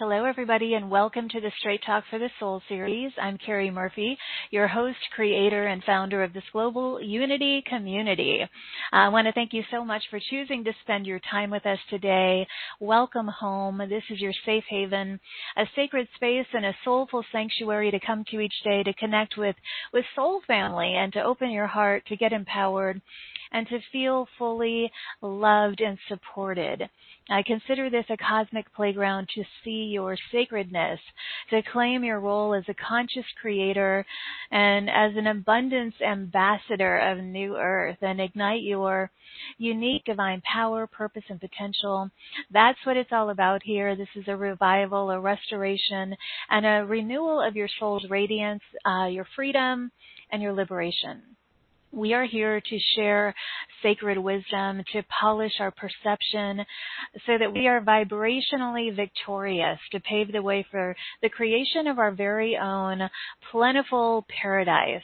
Hello, everybody, and welcome to the Straight Talk for the Soul series. I'm Carrie Murphy, your host, creator, and founder of this global unity community. I want to thank you so much for choosing to spend your time with us today. Welcome home. This is your safe haven, a sacred space and a soulful sanctuary to come to each day to connect with, with soul family and to open your heart to get empowered and to feel fully loved and supported. I consider this a cosmic playground to see your sacredness, to claim your role as a conscious creator and as an abundance ambassador of New Earth and ignite your unique divine power, purpose, and potential. That's what it's all about here. This is a revival, a restoration, and a renewal of your soul's radiance, uh, your freedom, and your liberation. We are here to share sacred wisdom, to polish our perception so that we are vibrationally victorious, to pave the way for the creation of our very own plentiful paradise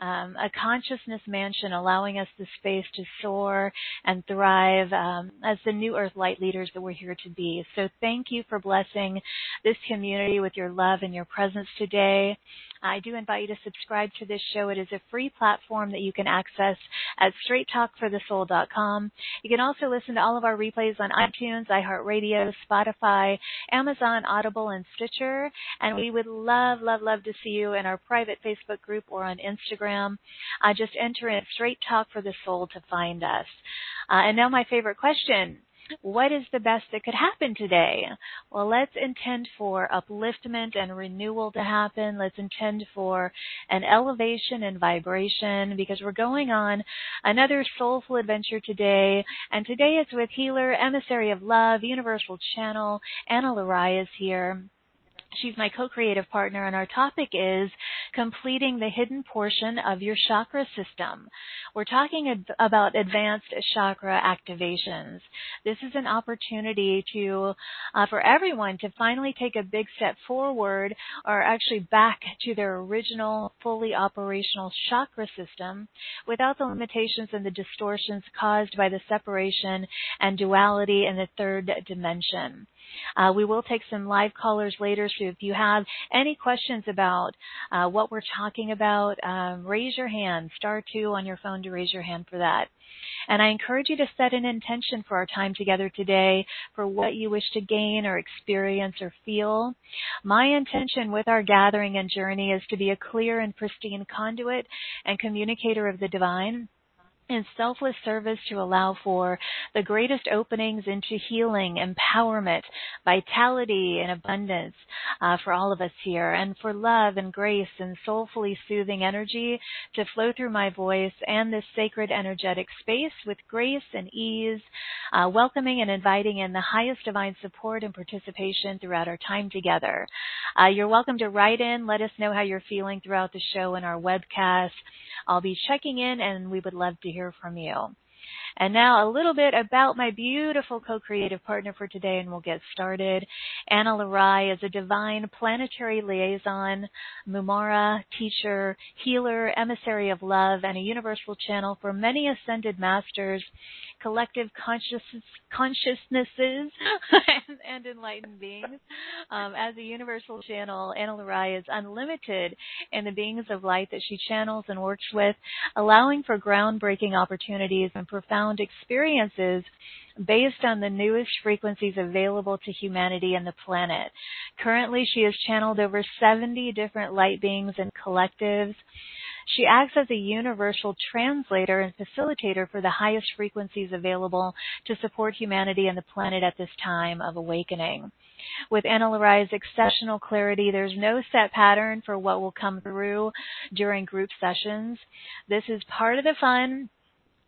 um, a consciousness mansion allowing us the space to soar and thrive um, as the new earth light leaders that we're here to be. So thank you for blessing this community with your love and your presence today. I do invite you to subscribe to this show. It is a free platform that you can access at straighttalkforthesoul.com. You can also listen to all of our replays on iTunes, iHeartRadio, Spotify, Amazon, Audible, and Stitcher. And we would love, love, love to see you in our private Facebook group or on Instagram. Uh, just enter in Straight Talk for the Soul to find us. Uh, and now my favorite question what is the best that could happen today? Well, let's intend for upliftment and renewal to happen. Let's intend for an elevation and vibration because we're going on another soulful adventure today. And today it's with healer, emissary of love, universal channel, Anna Lurai is here. She's my co-creative partner and our topic is completing the hidden portion of your chakra system. We're talking ad- about advanced chakra activations. This is an opportunity to, uh, for everyone to finally take a big step forward or actually back to their original fully operational chakra system without the limitations and the distortions caused by the separation and duality in the third dimension. Uh, we will take some live callers later, so if you have any questions about uh, what we're talking about, um, raise your hand. Star two on your phone to raise your hand for that. And I encourage you to set an intention for our time together today for what you wish to gain or experience or feel. My intention with our gathering and journey is to be a clear and pristine conduit and communicator of the divine in selfless service to allow for the greatest openings into healing, empowerment, vitality, and abundance uh, for all of us here, and for love and grace and soulfully soothing energy to flow through my voice and this sacred energetic space with grace and ease, uh, welcoming and inviting in the highest divine support and participation throughout our time together. Uh, you're welcome to write in, let us know how you're feeling throughout the show and our webcast. I'll be checking in and we would love to hear from you. And now a little bit about my beautiful co-creative partner for today and we'll get started. Anna Lurai is a divine planetary liaison, Mumara, teacher, healer, emissary of love, and a universal channel for many ascended masters collective consciousnesses and, and, enlightened beings. Um, as a universal channel, Anna Lurai is unlimited in the beings of light that she channels and works with, allowing for groundbreaking opportunities and profound experiences based on the newest frequencies available to humanity and the planet. Currently, she has channeled over 70 different light beings and collectives she acts as a universal translator and facilitator for the highest frequencies available to support humanity and the planet at this time of awakening. With Anna exceptional clarity, there's no set pattern for what will come through during group sessions. This is part of the fun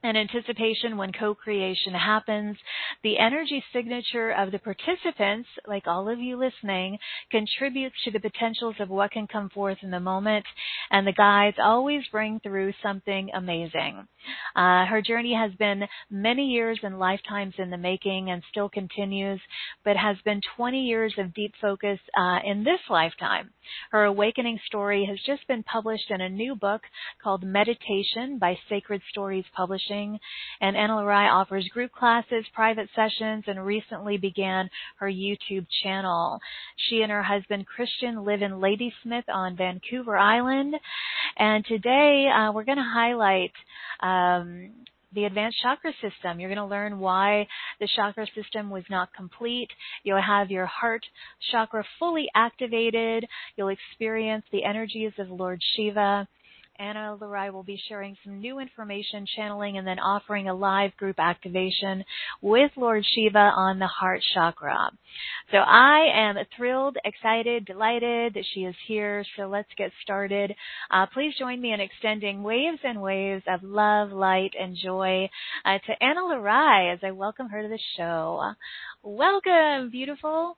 and anticipation when co-creation happens. The energy signature of the participants, like all of you listening, contributes to the potentials of what can come forth in the moment, and the guides always bring through something amazing. Uh, her journey has been many years and lifetimes in the making and still continues, but has been 20 years of deep focus uh, in this lifetime. Her awakening story has just been published in a new book called Meditation by Sacred Stories Publishing coaching. And Anna Lurai offers group classes, private sessions, and recently began her YouTube channel. She and her husband Christian live in Ladysmith on Vancouver Island. And today uh, we're going to highlight um, the advanced chakra system. You're going to learn why the chakra system was not complete. You'll have your heart chakra fully activated. You'll experience the energies of Lord Shiva. Anna Lurai will be sharing some new information, channeling, and then offering a live group activation with Lord Shiva on the heart chakra. So I am thrilled, excited, delighted that she is here. So let's get started. Uh, please join me in extending waves and waves of love, light, and joy uh, to Anna Lurai as I welcome her to the show. Welcome, beautiful.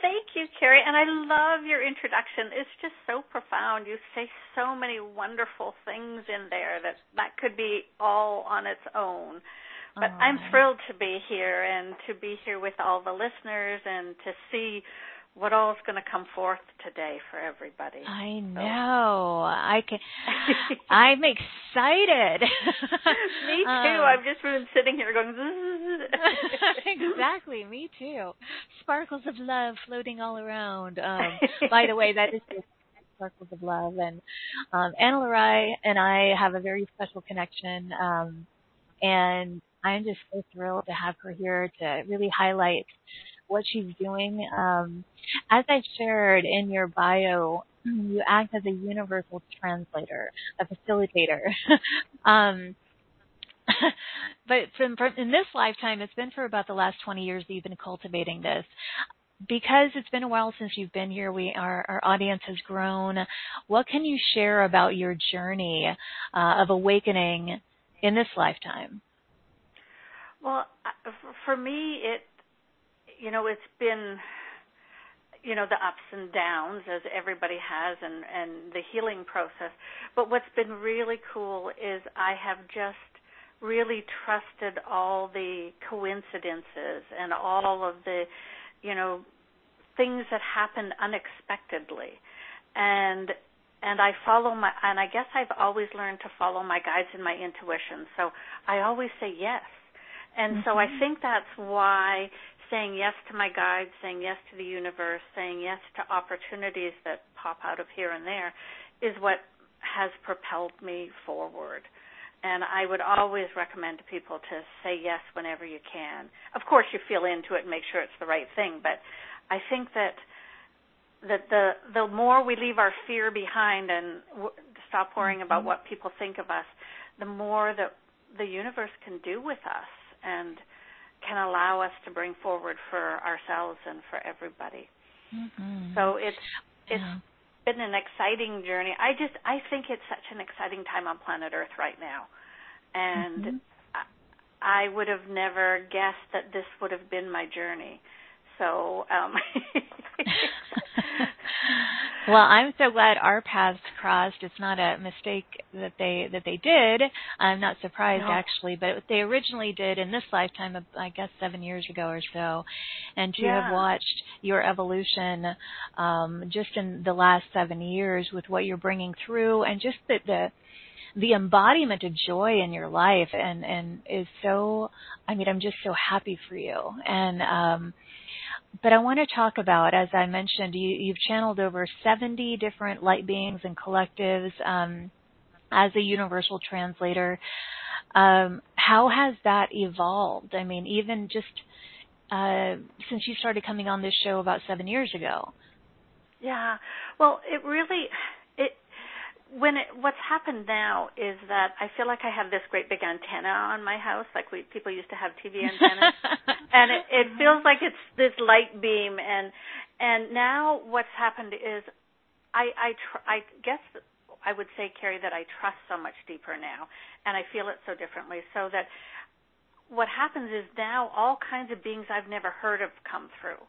Thank you, Carrie. And I love your introduction. It's just so profound. You say so many wonderful things in there that that could be all on its own. But oh. I'm thrilled to be here and to be here with all the listeners and to see what all is going to come forth today for everybody. I know. So. I can. I'm excited. me too. Um, I've just been sitting here going. exactly. Me too. Sparkles of love floating all around. Um, by the way, that is just sparkles of love, and um, Anna Lurai and I have a very special connection. Um, and I'm just so thrilled to have her here to really highlight what she's doing. Um, as I shared in your bio, you act as a universal translator, a facilitator. um, but from, from, in this lifetime, it's been for about the last 20 years that you've been cultivating this. Because it's been a while since you've been here, we our, our audience has grown. What can you share about your journey uh, of awakening in this lifetime? Well, for me, it you know, it's been you know the ups and downs as everybody has and and the healing process but what's been really cool is i have just really trusted all the coincidences and all of the you know things that happen unexpectedly and and I follow my and I guess I've always learned to follow my guides and my intuition. So I always say yes. And so I mm-hmm. think that's why saying yes to my guides, saying yes to the universe, saying yes to opportunities that pop out of here and there is what has propelled me forward. And I would always recommend to people to say yes whenever you can. Of course, you feel into it and make sure it's the right thing, but I think that that the the more we leave our fear behind and w- stop worrying about what people think of us, the more that the universe can do with us. And can allow us to bring forward for ourselves and for everybody. Mm-hmm. So it's it's yeah. been an exciting journey. I just I think it's such an exciting time on planet Earth right now, and mm-hmm. I, I would have never guessed that this would have been my journey. So um well, I'm so glad our paths crossed. It's not a mistake that they that they did. I'm not surprised no. actually, but they originally did in this lifetime, I guess seven years ago or so, and to yeah. have watched your evolution um, just in the last seven years with what you're bringing through, and just the, the the embodiment of joy in your life and and is so I mean I'm just so happy for you and um but I want to talk about, as I mentioned, you, you've channeled over 70 different light beings and collectives um, as a universal translator. Um, how has that evolved? I mean, even just uh, since you started coming on this show about seven years ago. Yeah, well, it really when it, what's happened now is that I feel like I have this great big antenna on my house, like we people used to have TV antennas, and it, it feels like it's this light beam. And and now what's happened is, I I tr- I guess I would say Carrie that I trust so much deeper now, and I feel it so differently. So that what happens is now all kinds of beings I've never heard of come through,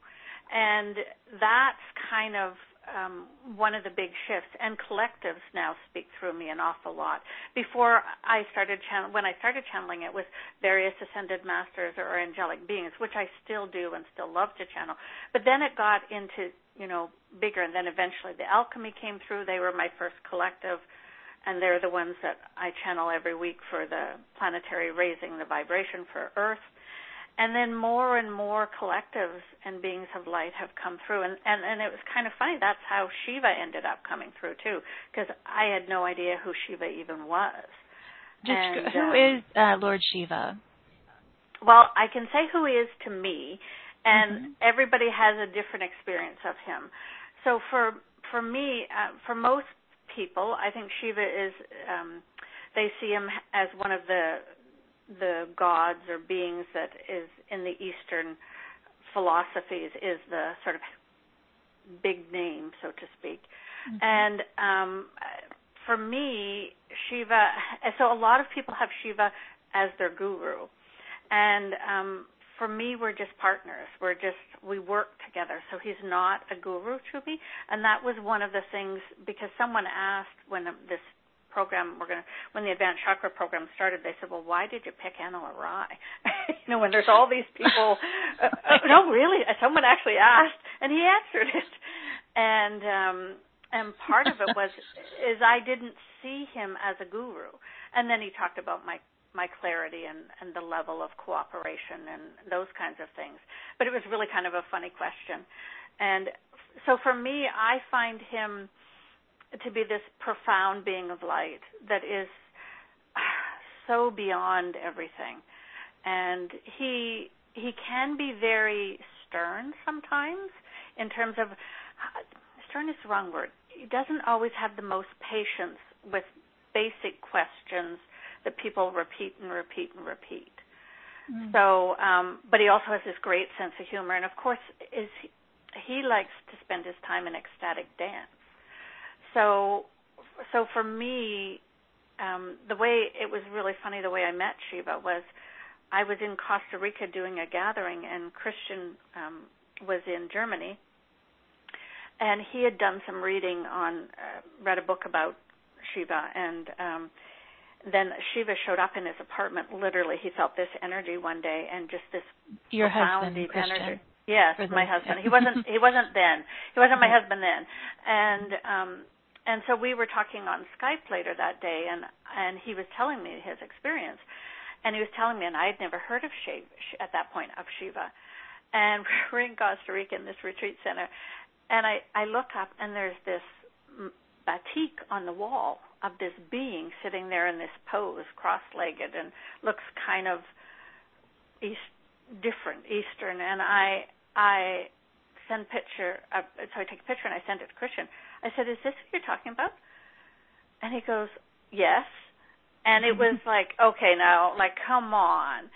and that's kind of um, one of the big shifts, and collectives now speak through me an awful lot. Before I started channel, when I started channeling it with various ascended masters or angelic beings, which I still do and still love to channel. But then it got into you know bigger, and then eventually the alchemy came through. They were my first collective and they're the ones that I channel every week for the planetary raising the vibration for Earth. And then more and more collectives and beings of light have come through, and and and it was kind of funny. That's how Shiva ended up coming through too, because I had no idea who Shiva even was. Just and, who um, is uh, Lord Shiva? Well, I can say who he is to me, and Mhm. everybody has a different experience of him. So for for me, uh, for most people, I think Shiva is. Um, they see him as one of the the gods or beings that is in the Eastern philosophies is the sort of big name, so to speak. Mhm. And um, for me, Shiva. So a lot of people have Shiva as their guru, and um, for me, we're just partners. We're just we work together. So he's not a guru to me, and that was one of the things because someone asked when this program we're going to when the advanced chakra program started they said well why did you pick Anna Lurai you know when there's all these people uh, uh, no really someone actually asked and he answered it. And um and part of it was is I didn't see him as a guru. And then he talked about my my clarity and and the level of cooperation and those kinds of things. But it was really kind of a funny question. And so for me I find him to be this profound being of light that is so beyond everything. And he he can be very stern sometimes in terms of stern is the wrong word. He doesn't always have the most patience with basic questions that people repeat and repeat and repeat. Mm. so um but he also has this great sense of humor. And of course is he, he likes to spend his time in ecstatic dance so so for me um the way it was really funny the way I met Shiva was I was in Costa Rica doing a gathering and Christian um was in Germany. And he had done some reading on uh, read a book about Shiva. And um then Shiva showed up in his apartment. Literally he felt this energy one day and just this Your profound husband, deep Christian. energy. Yes my husband. He wasn't he wasn't then. He wasn't my husband then. And um and so we were talking on Skype later that day and and he was telling me his experience. And he was telling me and I had never heard of Shiva at that point of Shiva. And we're in Costa Rica in this retreat center. And I I look up and there's this batik on the wall of this being sitting there in this pose cross-legged and looks kind of east different eastern. And I I send picture uh, so I take a picture and I send it to Christian I said, "Is this what you're talking about?" And he goes, "Yes." And it was like, "Okay, now, like, come on."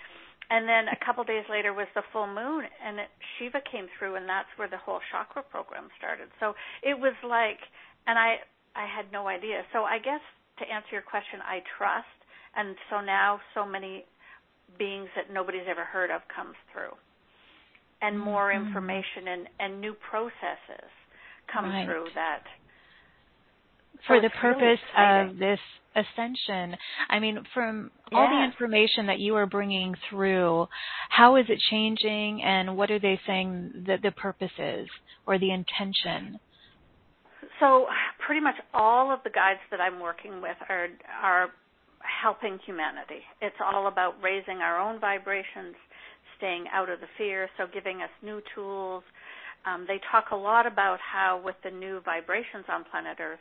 And then a couple days later was the full moon, and it, Shiva came through, and that's where the whole chakra program started. So it was like, and I I had no idea. So I guess to answer your question, I trust, and so now so many beings that nobody's ever heard of comes through, and more Mhm. information and and new processes come Right. through that for So the oh, really purpose of this ascension. I mean, from all the information that you are bringing through, how is it changing, and what are they saying that the purpose is or the intention? So pretty much all of the guides that I'm working with are are helping humanity. It's all about raising our own vibrations, staying out of the fear, so giving us new tools. Um, they talk a lot about how with the new vibrations on planet Earth,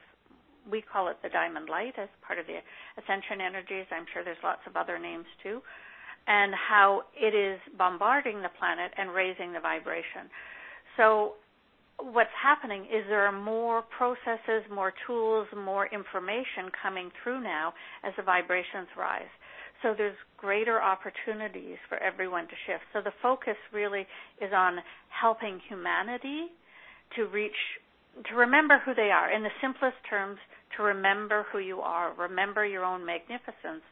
we call it the diamond light as part of the ascension energies. I'm sure there's lots of other names too. And how it is bombarding the planet and raising the vibration. So what's happening is there are more processes, more tools, more information coming through now as the vibrations rise. So there's greater opportunities for everyone to shift. So the focus really is on helping humanity to reach to remember who they are in the simplest terms to remember who you are remember your own magnificence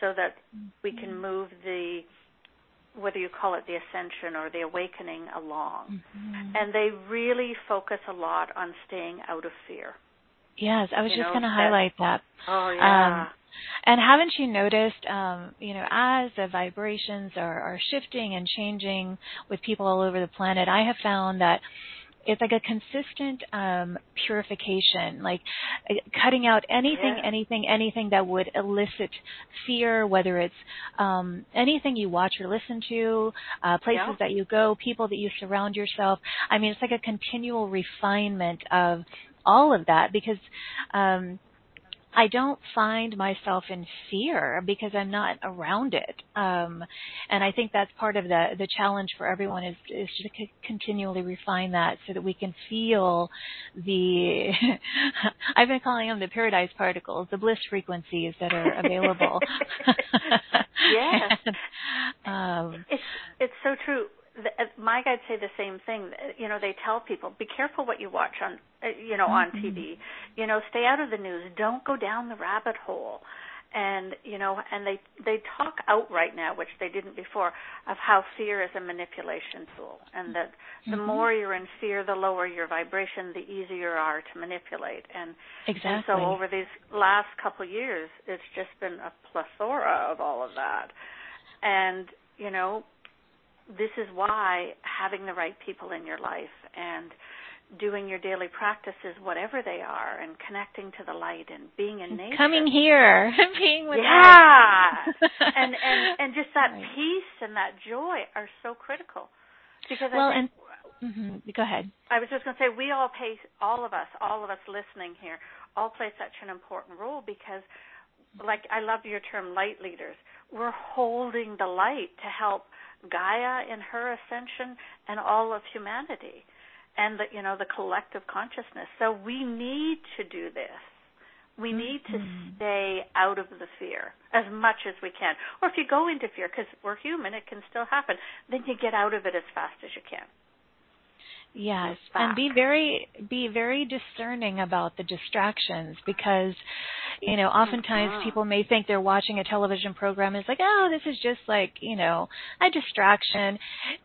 so that we can move the whether you call it the ascension or the awakening along Mhm. and they really focus a lot on staying out of fear Yes, I was you just going to highlight that. oh Um, and haven't you noticed, um, you know, as the vibrations are, are shifting and changing with people all over the planet, I have found that it's like a consistent um, purification, like uh, cutting out anything, yeah. anything, anything that would elicit fear, whether it's um, anything you watch or listen to, uh, places yeah. that you go, people that you surround yourself. I mean, it's like a continual refinement of all of that because um, I don't find myself in fear because I'm not around it. Um, and I think that's part of the the challenge for everyone is is to c- continually refine that so that we can feel the I've been calling them the paradise particles, the bliss frequencies that are available. yes. and, um, it's it's so true the, uh, my guides say the same thing. You know, they tell people, be careful what you watch on, uh, you know, mm-hmm. on TV. You know, stay out of the news. Don't go down the rabbit hole. And you know, and they they talk outright now, which they didn't before, of how fear is a manipulation tool, and that mm-hmm. the more you're in fear, the lower your vibration, the easier you are to manipulate. And, exactly. and so over these last couple of years, it's just been a plethora of all of that. And you know, this is why having the right people in your life and doing your daily practices, whatever they are, and connecting to the light and being in nature. Coming here, being with yeah, and and and just that right. peace and that joy are so critical. Because well, I think, and mm-hmm, go ahead. I was just going to say we all pay all of us, all of us listening here, all play such an important role because, like I love your term, light leaders. We're holding the light to help Gaia in her ascension and all of humanity and the you know the collective consciousness. So we need to do this. We need to mm-hmm. stay out of the fear as much as we can. Or if you go into fear, because we're human, it can still happen, then you get out of it as fast as you can. Yes, and be very be very discerning about the distractions because you know oftentimes mm-hmm. people may think they're watching a television program it's like oh this is just like you know a distraction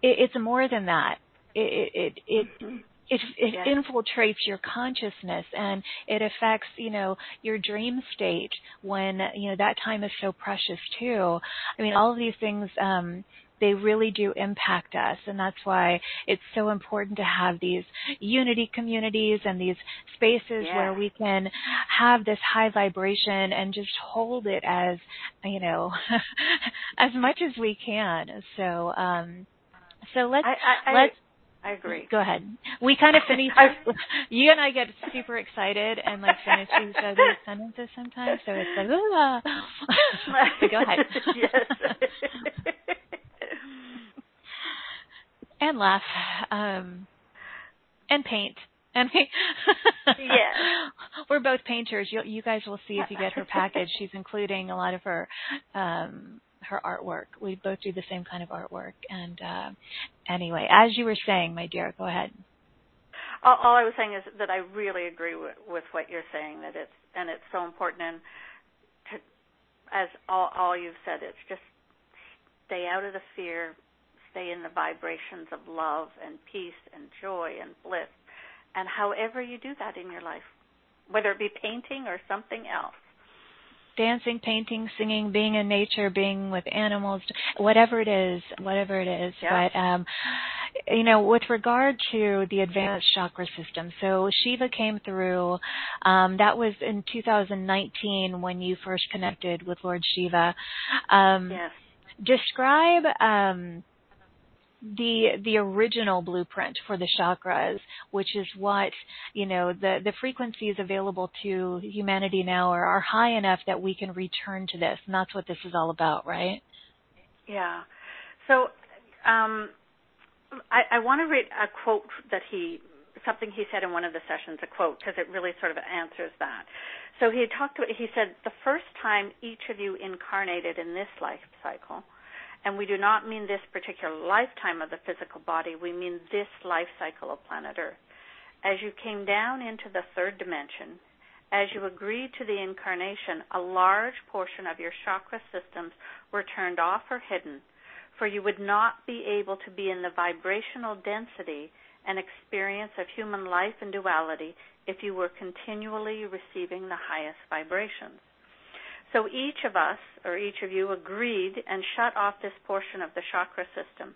it, it's more than that it it it, mm-hmm. it it yes. infiltrates your consciousness and it affects you know your dream state when you know that time is so precious too i mean all of these things um they really do impact us. And that's why it's so important to have these unity communities and these spaces yeah. where we can have this high vibration and just hold it as, you know, as much as we can. So, um, so let's, I, I, let's, I agree. Go ahead. We kind of finish. you and I get super excited and like finish each other's sentences sometimes. So it's like, ah. go ahead. yes and laugh um, and paint. And yeah, we're both painters. You, you guys will see if you get her package. She's including a lot of her um, her artwork. We both do the same kind of artwork. And uh, anyway, as you were saying, my dear, go ahead. All, all I was saying is that I really agree with, with what you're saying. That it's and it's so important. And to, as all, all you've said, it's just stay out of the fear, stay in the vibrations of love and peace and joy and bliss. And however you do that in your life, whether it be painting or something else. Dancing, painting, singing, being in nature, being with animals, whatever it is, whatever it is. But um you know, with regard to the advanced chakra system, so Shiva came through. Um, that was in 2019 when you first connected with Lord Shiva. Um, yes. Describe um, the the original blueprint for the chakras, which is what you know the the frequencies available to humanity now are, are high enough that we can return to this, and that's what this is all about, right? Yeah. So um, I, I want to read a quote that he something he said in one of the sessions, a quote, because it really sort of answers that. So he talked he said the first time each of you incarnated in this life cycle and we do not mean this particular lifetime of the physical body, we mean this life cycle of planet Earth. As you came down into the third dimension, as you agreed to the incarnation, a large portion of your chakra systems were turned off or hidden, for you would not be able to be in the vibrational density and experience of human life and duality if you were continually receiving the highest vibrations. So each of us, or each of you, agreed and shut off this portion of the chakra system,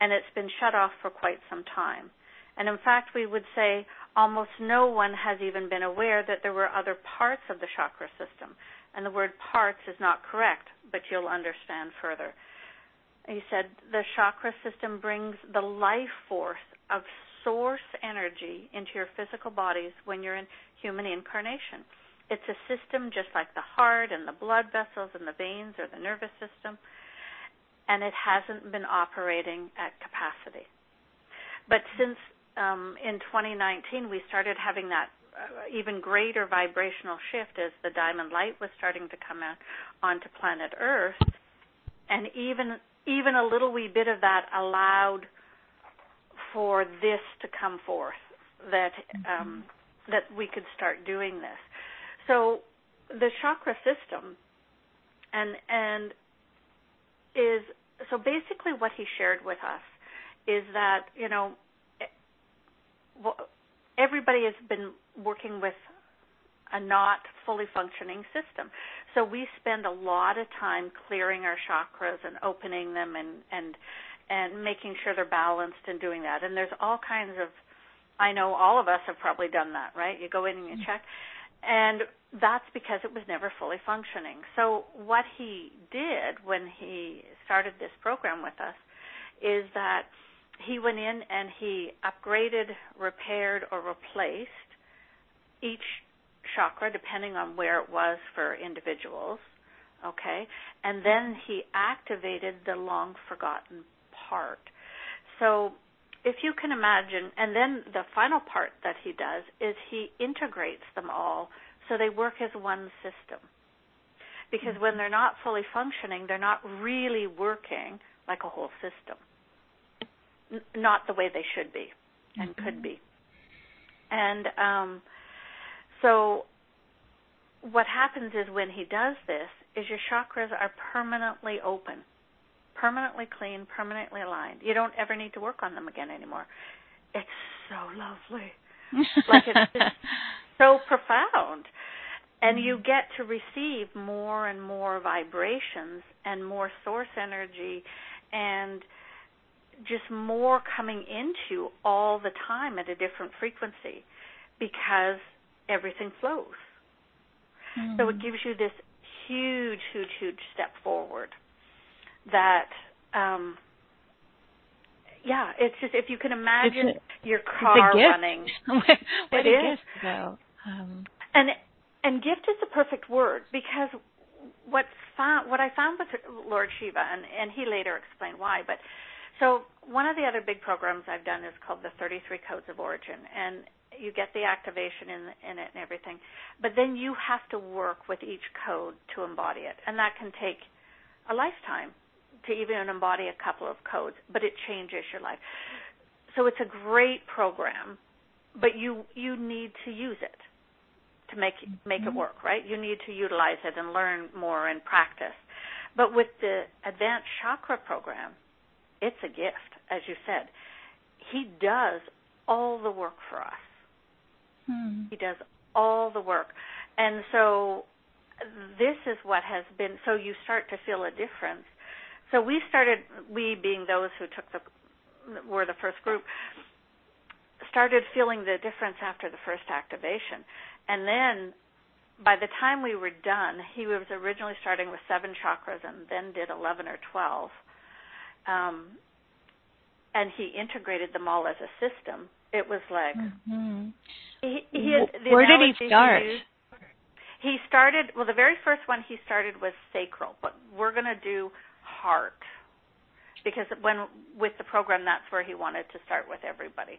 and it's been shut off for quite some time. And in fact, we would say almost no one has even been aware that there were other parts of the chakra system. And the word parts is not correct, but you'll understand further. He said the chakra system brings the life force of source energy into your physical bodies when you're in human incarnation. It's a system just like the heart and the blood vessels and the veins or the nervous system, and it hasn't been operating at capacity. But since um, in 2019 we started having that uh, even greater vibrational shift as the diamond light was starting to come out onto planet Earth, and even even a little wee bit of that allowed for this to come forth that um, that we could start doing this. So the chakra system and and is so basically what he shared with us is that you know everybody has been working with a not fully functioning system. So we spend a lot of time clearing our chakras and opening them and and and making sure they're balanced and doing that. And there's all kinds of I know all of us have probably done that, right? You go in and you mm-hmm. check. And that's because it was never fully functioning. So what he did when he started this program with us is that he went in and he upgraded, repaired, or replaced each chakra depending on where it was for individuals. Okay? And then he activated the long forgotten part. So if you can imagine, and then the final part that he does is he integrates them all so they work as one system. Because when they're not fully functioning, they're not really working like a whole system. N- not the way they should be and mm-hmm. could be. And um, so what happens is when he does this is your chakras are permanently open permanently clean, permanently aligned. You don't ever need to work on them again anymore. It's so lovely. like it's just so profound. And you mm-hmm. get to receive more and more vibrations and more source energy and just more coming into all the time at a different frequency because everything flows. Mm. So it mm-hmm. gives you this huge, huge, huge step forward that um yeah, it's just if you can imagine a, your car running. what it a is. gift though. Um, and and gift is the perfect word because what found what I found with Lord Shiva and and he later explained why, but so one of the other big programs I've done is called the 33 Codes of Origin, and you get the activation in in it and everything, but then you have to work with each code to embody it, and that can take a lifetime to even embody a couple of codes, but it changes your life. So it's a great program, but you you need to use it to make make mm-hmm. it work, right? You need to utilize it and learn more and practice. But with the advanced chakra program, it's a gift, as you said. He does all the work for us. Hmm. He does all the work. And so this is what has been so you start to feel a difference so we started, we being those who took the, were the first group, started feeling the difference after the first activation. And then by the time we were done, he was originally starting with seven chakras and then did 11 or 12. Um, and he integrated them all as a system. It was like, mm-hmm. he, he had, where did he start? He, used, he started, well, the very first one he started was sacral, but we're going to do heart because when with the program that's where he wanted to start with everybody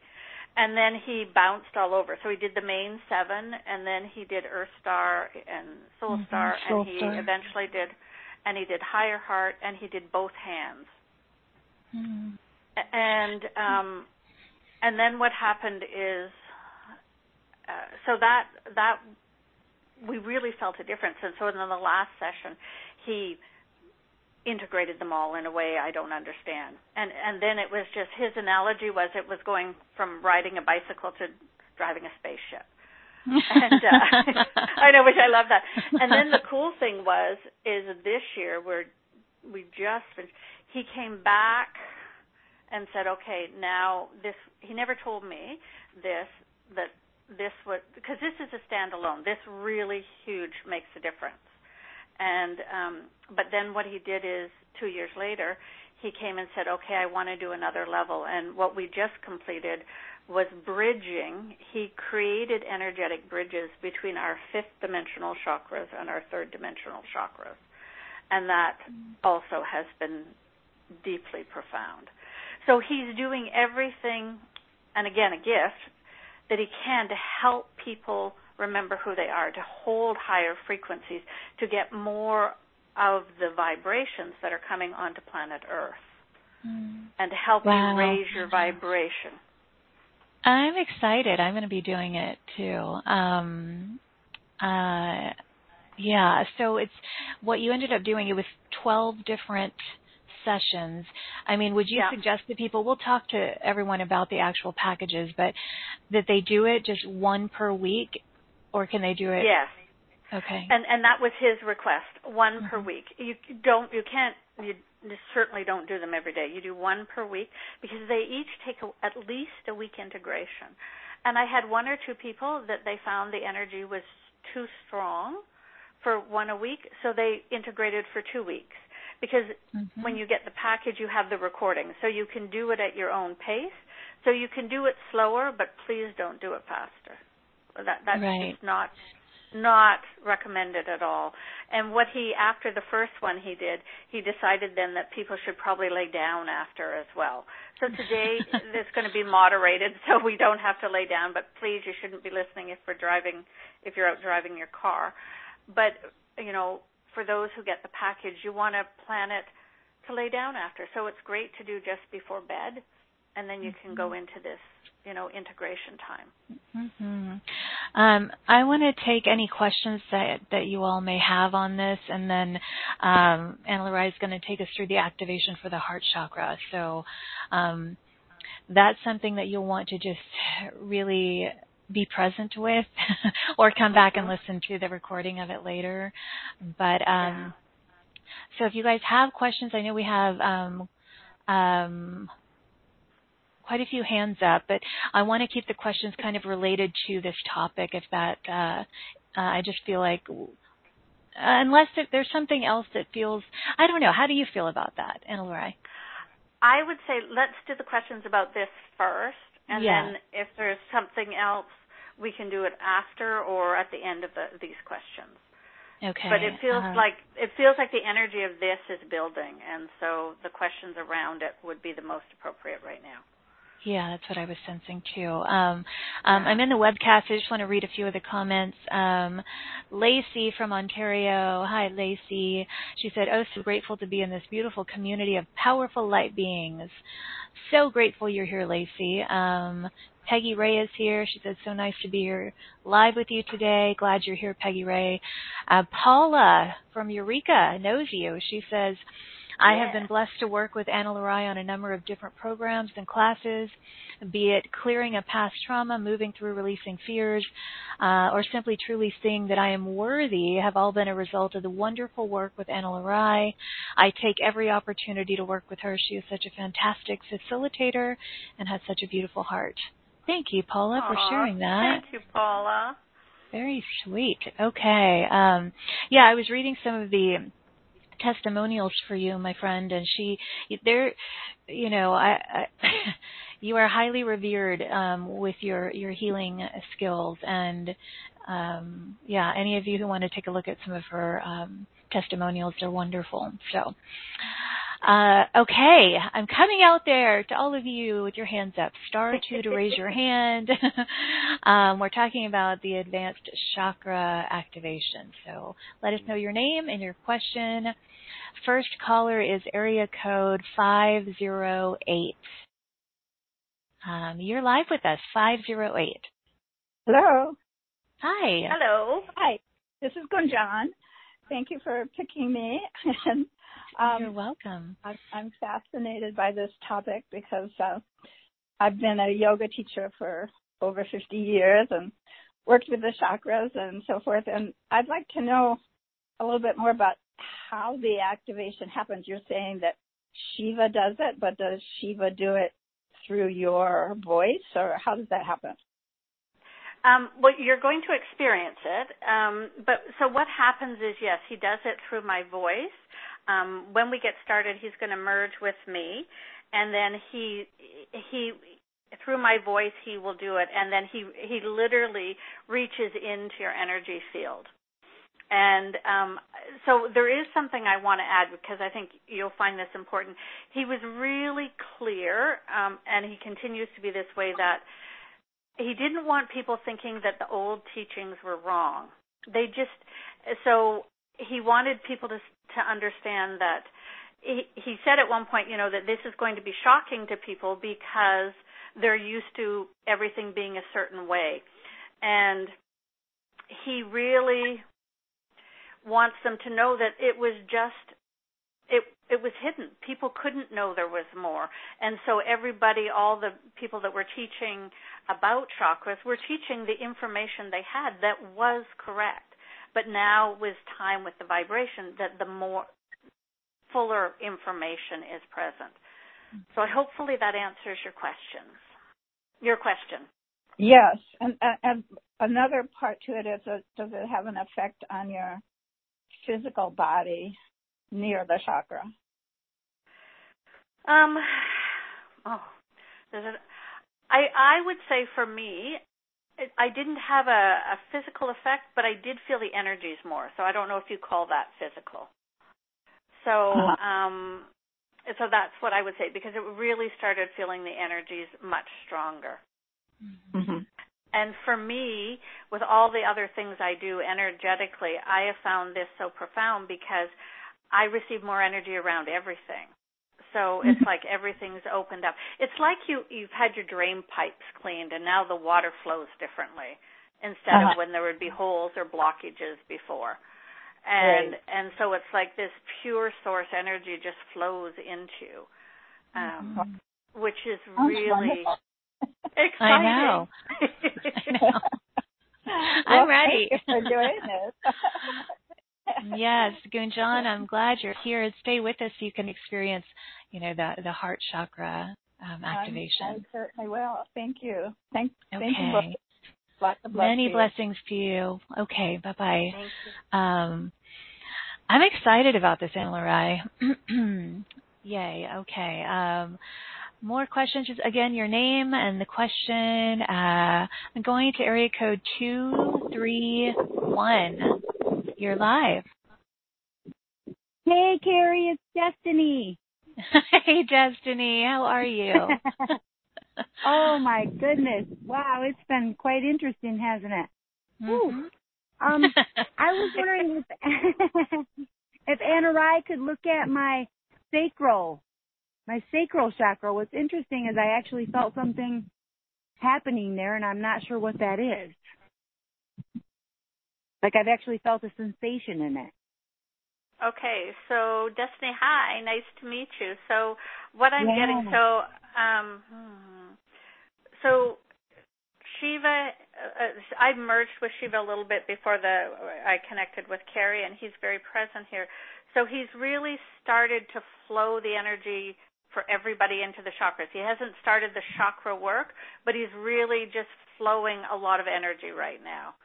and then he bounced all over so he did the main seven and then he did earth star and soul mm-hmm. star soul and he star. eventually did and he did higher heart and he did both hands mm-hmm. and um and then what happened is uh, so that that we really felt a difference and so in the last session he integrated them all in a way I don't understand. And and then it was just his analogy was it was going from riding a bicycle to driving a spaceship. and uh, I know, which I love that. And then the cool thing was is this year we're we just he came back and said, okay, now this, he never told me this, that this would, because this is a standalone. This really huge makes a difference. And, um, but then what he did is two years later, he came and said, okay, I want to do another level. And what we just completed was bridging. He created energetic bridges between our fifth dimensional chakras and our third dimensional chakras. And that also has been deeply profound. So he's doing everything, and again, a gift, that he can to help people remember who they are, to hold higher frequencies, to get more of the vibrations that are coming onto planet Earth, mm. and to help wow. you raise your vibration. I'm excited. I'm going to be doing it too. Um, uh, yeah. So it's what you ended up doing. It was 12 different sessions. I mean, would you yeah. suggest to people, we'll talk to everyone about the actual packages, but that they do it just one per week or can they do it? Yes. Okay. And and that was his request, one mm-hmm. per week. You don't you can't you, certainly don't do them every day. You do one per week because they each take a, at least a week integration. And I had one or two people that they found the energy was too strong for one a week, so they integrated for 2 weeks because mm-hmm. when you get the package you have the recording so you can do it at your own pace so you can do it slower but please don't do it faster that that's right. just not not recommended at all. And what he after the first one he did, he decided then that people should probably lay down after as well. So today it's going to be moderated so we don't have to lay down, but please you shouldn't be listening if we're driving if you're out driving your car. But you know, for those who get the package, you want to plan it to lay down after. So it's great to do just before bed and then you can go mm-hmm. into this you know integration time. Mm-hmm. Um, I want to take any questions that that you all may have on this, and then um, Anna is going to take us through the activation for the heart chakra. So um, that's something that you'll want to just really be present with, or come back and mm-hmm. listen to the recording of it later. But um, yeah. so if you guys have questions, I know we have. Quite a few hands up, but I want to keep the questions kind of related to this topic. If that, uh, uh, I just feel like, uh, unless there's something else that feels, I don't know. How do you feel about that, Anna? I would say let's do the questions about this first, and yeah. then if there's something else, we can do it after or at the end of the, these questions. Okay. But it feels uh, like it feels like the energy of this is building, and so the questions around it would be the most appropriate right now. Yeah, that's what I was sensing too. Um, um, I'm in the webcast. I just want to read a few of the comments. Um, Lacey from Ontario. Hi, Lacey. She said, "Oh, so grateful to be in this beautiful community of powerful light beings. So grateful you're here, Lacey." Um, Peggy Ray is here. She said, "So nice to be here live with you today. Glad you're here, Peggy Ray." Uh, Paula from Eureka knows you. She says. I have been blessed to work with Anna Lurai on a number of different programs and classes, be it clearing a past trauma, moving through releasing fears, uh, or simply truly seeing that I am worthy have all been a result of the wonderful work with Anna Lurai. I take every opportunity to work with her. She is such a fantastic facilitator and has such a beautiful heart. Thank you, Paula, Aww, for sharing that. Thank you, Paula. Very sweet. Okay. Um, yeah, I was reading some of the testimonials for you, my friend, and she, there, you know, I, I you are highly revered um, with your your healing skills, and um, yeah, any of you who want to take a look at some of her um, testimonials, they're wonderful. So. Uh, okay, I'm coming out there to all of you with your hands up. Star two to raise your hand. um, we're talking about the advanced chakra activation. So let us know your name and your question. First caller is area code 508. Um, you're live with us, 508. Hello. Hi. Hello. Hi. This is Gunjan. Thank you for picking me. and, um, you're welcome. I'm fascinated by this topic because uh, I've been a yoga teacher for over 50 years and worked with the chakras and so forth. And I'd like to know a little bit more about how the activation happens. You're saying that Shiva does it, but does Shiva do it through your voice, or how does that happen? Um, well, you're going to experience it. Um, but so what happens is, yes, he does it through my voice. Um, when we get started, he's going to merge with me, and then he he through my voice he will do it, and then he he literally reaches into your energy field. And um, so there is something I want to add because I think you'll find this important. He was really clear, um, and he continues to be this way that he didn't want people thinking that the old teachings were wrong. They just so he wanted people to to understand that he, he said at one point, you know, that this is going to be shocking to people because they're used to everything being a certain way. And he really wants them to know that it was just it it was hidden. People couldn't know there was more. And so everybody, all the people that were teaching about chakras were teaching the information they had that was correct. But now with time with the vibration that the more fuller information is present. So hopefully that answers your questions. Your question. Yes, and, and another part to it is, a, does it have an effect on your physical body near the chakra? Um, oh, there's a, I I would say for me, I didn't have a, a physical effect, but I did feel the energies more. So I don't know if you call that physical. So uh-huh. um, so that's what I would say because it really started feeling the energies much stronger. Mm-hmm. And for me, with all the other things I do energetically, I have found this so profound because I receive more energy around everything. So it's like everything's opened up. It's like you you've had your drain pipes cleaned and now the water flows differently instead uh-huh. of when there would be holes or blockages before. And right. and so it's like this pure source energy just flows into um mm-hmm. which is really exciting. I know. I know. I'm ready. for doing this. Yes, Gunjan, I'm glad you're here. Stay with us so you can experience, you know, the the heart chakra um, activation. I certainly will. Thank you. Thank, okay. thank you. Lots of Many blessings to you. Okay, bye bye. Um, I'm excited about this, Anne Yay. Okay. Um, more questions. Just again, your name and the question. Uh, I'm going to area code two three one. You're live. Hey, Carrie, it's Destiny. hey, Destiny. How are you? oh my goodness! Wow, it's been quite interesting, hasn't it? Mm-hmm. Um, I was wondering if if Rai could look at my sacral, my sacral chakra. What's interesting is I actually felt something happening there, and I'm not sure what that is. Like I've actually felt a sensation in it. Okay, so Destiny, hi, nice to meet you. So what I'm yeah. getting, so um, hmm, so Shiva, uh, I merged with Shiva a little bit before the I connected with Carrie, and he's very present here. So he's really started to flow the energy for everybody into the chakras. He hasn't started the chakra work, but he's really just flowing a lot of energy right now.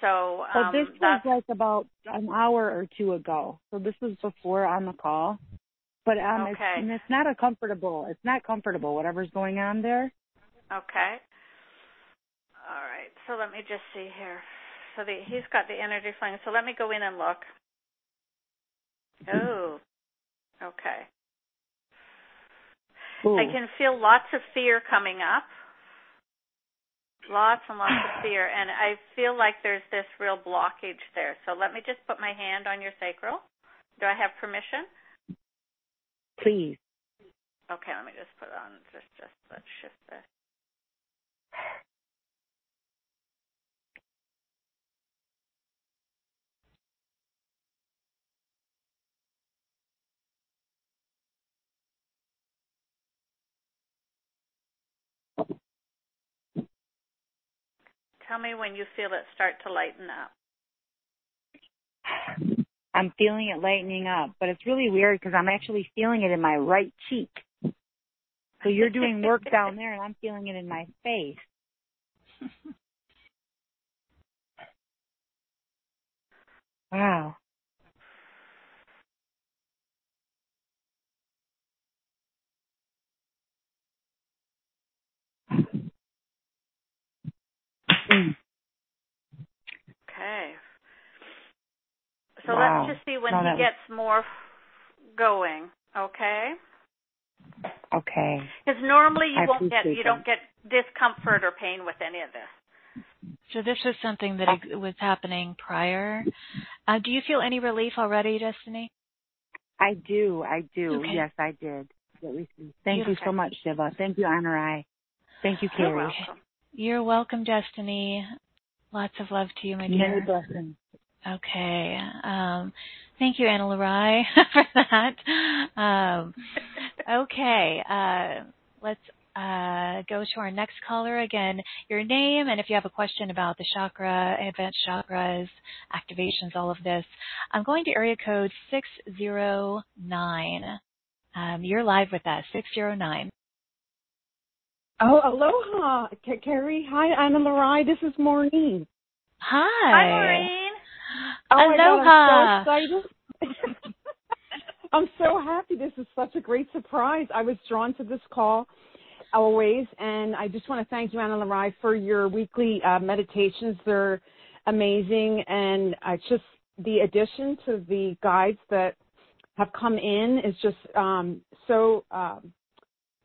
So um, this was like about an hour or two ago. So this was before on the call. But um, okay. it's, and it's not a comfortable. It's not comfortable. Whatever's going on there. Okay. All right. So let me just see here. So the, he's got the energy flowing. So let me go in and look. Oh. Okay. Ooh. I can feel lots of fear coming up lots and lots of fear and i feel like there's this real blockage there. So let me just put my hand on your sacral. Do i have permission? Please. Okay let me just put on just just let's shift this Tell me when you feel it start to lighten up. I'm feeling it lightening up, but it's really weird because I'm actually feeling it in my right cheek. So you're doing work down there and I'm feeling it in my face. Wow. Okay. So Wow. let's just see when No, he that was- gets more going. Okay. Okay. Because normally you I won't get appreciate you don't get discomfort or pain with any of this. So this was something that was happening prior. Uh, do you feel any relief already, Destiny? I do. I do. Okay. Yes, I did. At least- Thank you so much, Shiva. Thank you, Anarai. Thank you, You're Carrie. You're welcome, Destiny. Lots of love to you, my dear. Many blessings. Okay. Um, thank you, Anna Lurai, for that. Um, okay. Uh, let's uh, go to our next caller again. Your name, and if you have a question about the chakra, advanced chakras, activations, all of this. I'm going to area code 609. Um, you're live with us, 609. Oh, aloha, K- Carrie. Hi, Anna Marai. This is Maureen. Hi. Hi, Maureen. Oh my Aloha. God, I'm so excited. I'm so happy. This is such a great surprise. I was drawn to this call always, and I just want to thank you, Anna Marai, for your weekly uh, meditations. They're amazing, and uh, just the addition to the guides that have come in is just um, so um,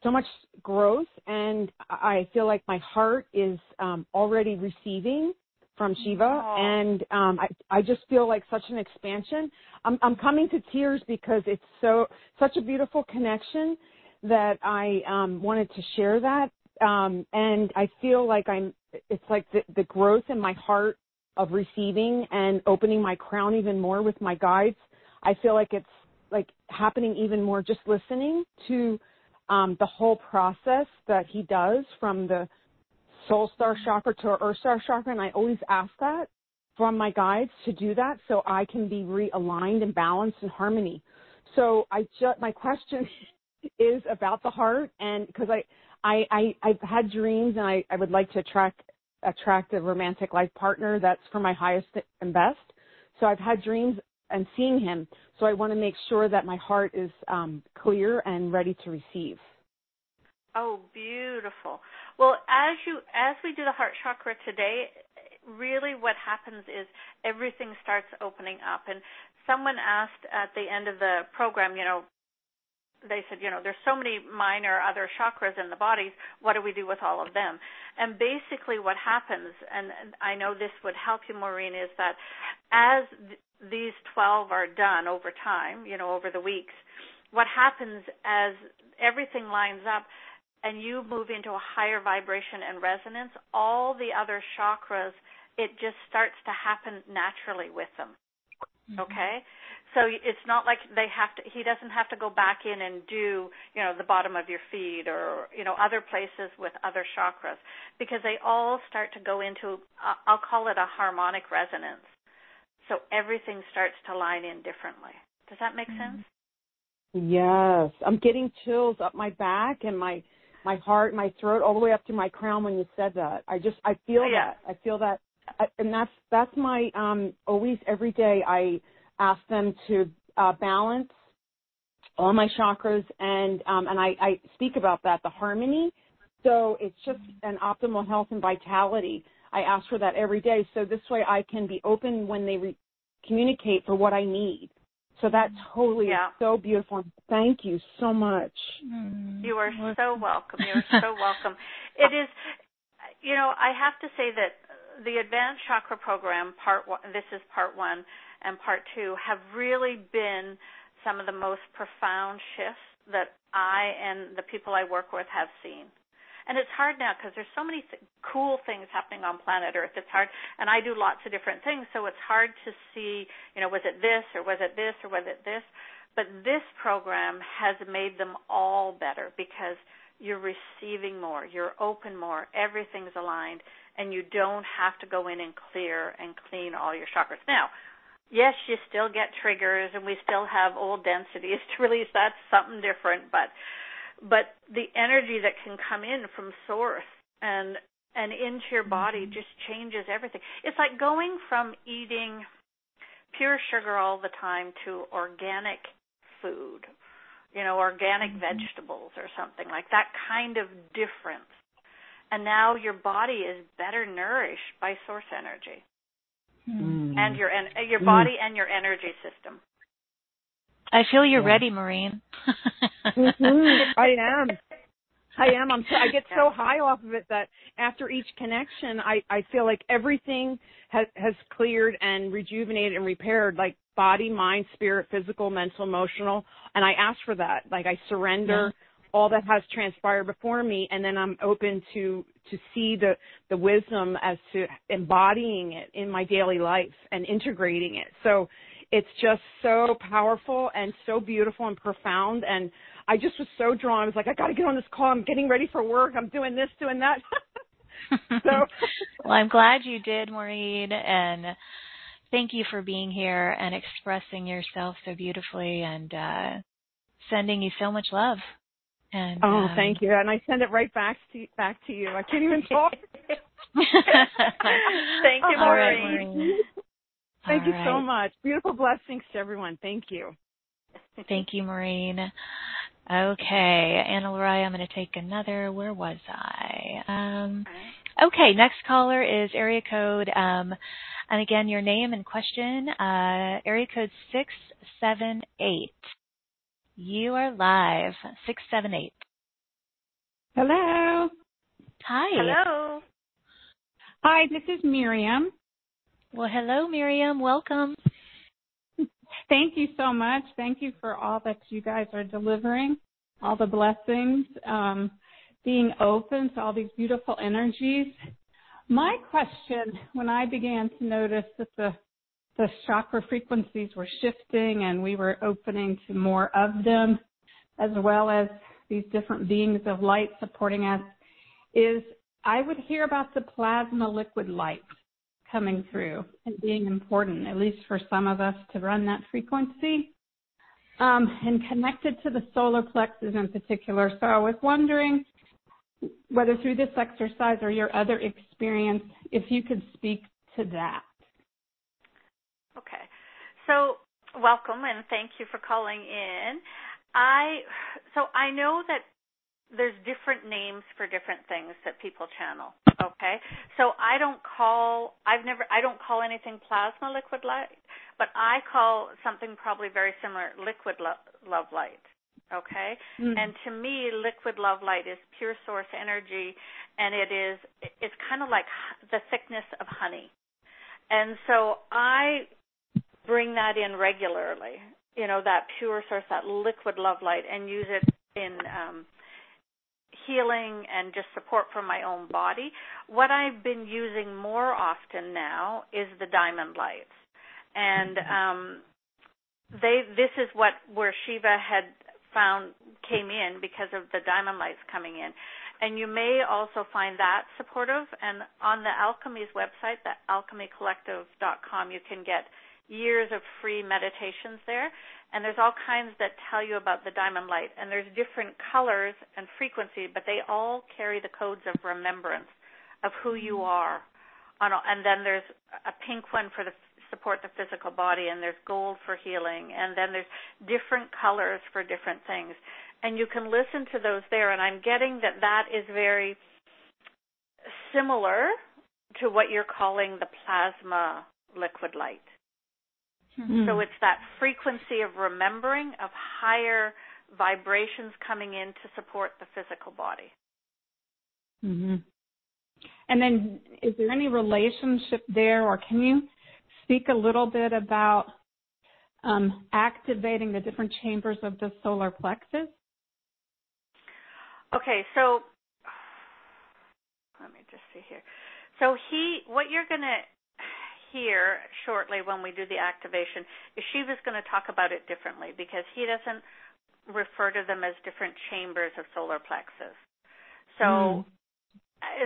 so much growth, and I feel like my heart is um, already receiving from Shiva, Aw. and um, I I just feel like such an expansion. I'm I'm coming to tears because it's so such a beautiful connection that I um, wanted to share that, um, and I feel like I'm. It's like the the growth in my heart of receiving and opening my crown even more with my guides. I feel like it's like happening even more just listening to um, the whole process that he does from the soul star chakra to earth star chakra. And I always ask that from my guides to do that so I can be realigned and balanced and harmony. So I just, my question is about the heart and because I, I, I, I've had dreams and I, I would like to attract, attract a romantic life partner that's for my highest and best. So I've had dreams and seeing him. So I want to make sure that my heart is um, clear and ready to receive. Oh, beautiful. Well, as you as we do the heart chakra today, really what happens is everything starts opening up. And someone asked at the end of the program, you know, they said, you know, there's so many minor other chakras in the bodies. What do we do with all of them? And basically, what happens, and I know this would help you, Maureen, is that as these 12 are done over time, you know, over the weeks, what happens as everything lines up and you move into a higher vibration and resonance, all the other chakras, it just starts to happen naturally with them. Okay? So it's not like they have to, he doesn't have to go back in and do, you know, the bottom of your feet or, you know, other places with other chakras because they all start to go into, uh, I'll call it a harmonic resonance. So everything starts to line in differently. Does that make sense? Yes, I'm getting chills up my back and my my heart, my throat, all the way up to my crown when you said that. I just I feel Yeah. that. I feel that, I- and that's that's my um always every day. I ask them to uh, balance all my chakras, and um and I I speak about that the harmony. So it's just an optimal health and vitality. I ask for that every day, so this way I can be open when they re- communicate for what I need. So that totally Yeah. is so beautiful. Thank you so much. Mm. You are so welcome. You are so welcome. It is, you know, I have to say that the Advanced Chakra Program, part one, this is part one, and part two, have really been some of the most profound shifts that I and the people I work with have seen. And it's hard now because there's so many th- cool things happening on planet Earth. It's hard, and I do lots of different things, so it's hard to see, you know, was it this or was it this or was it this? But this program has made them all better because you're receiving more, you're open more, everything's aligned, and you don't have to go in and clear and clean all your chakras. Now, yes, you still get triggers and we still have old densities to release. That's something different, but but the energy that can come in from source and and into your body mm-hmm. just changes everything. It's like going from eating pure sugar all the time to organic food, you know, organic mm-hmm. vegetables or something like that kind of difference. And now your body is better nourished by source energy. Mm. And your and your mm. body and your energy system. I feel you're yeah. ready, Maureen. mm-hmm. I am. I am. I'm. So, I get so high off of it that after each connection, I I feel like everything has has cleared and rejuvenated and repaired, like body, mind, spirit, physical, mental, emotional. And I ask for that. Like I surrender yeah. all that has transpired before me, and then I'm open to to see the the wisdom as to embodying it in my daily life and integrating it. So it's just so powerful and so beautiful and profound and I just was so drawn. I was like, I got to get on this call. I'm getting ready for work. I'm doing this, doing that. so, well, I'm glad you did, Maureen, and thank you for being here and expressing yourself so beautifully and uh, sending you so much love. And oh, um, thank you. And I send it right back to back to you. I can't even talk. thank you, Maureen. Right, Maureen. Thank All you right. so much. Beautiful blessings to everyone. Thank you. Thank you, Maureen. Okay, Anna Lurai, I'm going to take another. Where was I? Um, okay, next caller is area code, um, and again, your name and question, uh, area code 678. You are live, 678. Hello. Hi. Hello. Hi, this is Miriam. Well, hello, Miriam. Welcome. Thank you so much. Thank you for all that you guys are delivering, all the blessings, um, being open to all these beautiful energies. My question, when I began to notice that the the chakra frequencies were shifting and we were opening to more of them, as well as these different beings of light supporting us, is I would hear about the plasma liquid light coming through and being important, at least for some of us, to run that frequency. Um, and connected to the solar plexus in particular. So I was wondering whether through this exercise or your other experience, if you could speak to that. Okay. So welcome and thank you for calling in. I so I know that there's different names for different things that people channel. Okay, so I don't call I've never I don't call anything plasma liquid light, but I call something probably very similar liquid lo- love light. Okay, mm. and to me, liquid love light is pure source energy, and it is it's kind of like the thickness of honey, and so I bring that in regularly. You know that pure source, that liquid love light, and use it in um, healing and just support from my own body. What I've been using more often now is the diamond lights. And um they this is what where Shiva had found came in because of the diamond lights coming in. And you may also find that supportive and on the Alchemy's website, the alchemycollective.com, you can get years of free meditations there and there's all kinds that tell you about the diamond light. And there's different colors and frequency but they all carry the codes of remembrance of who you mm-hmm. are. And then there's a pink one for the support the physical body and there's gold for healing and then there's different colors for different things. And you can listen to those there and I'm getting that that is very similar to what you're calling the plasma liquid light Mm-hmm. So it's that frequency of remembering of higher vibrations coming in to support the physical body. Mm-hmm. And then, is there any relationship there, or can you speak a little bit about um, activating the different chambers of the solar plexus? Okay, so let me just see here. So he, what you're going here shortly when we do the activation is Shiva's going to talk about it differently because he doesn't refer to them as different chambers of solar plexus. So, mm.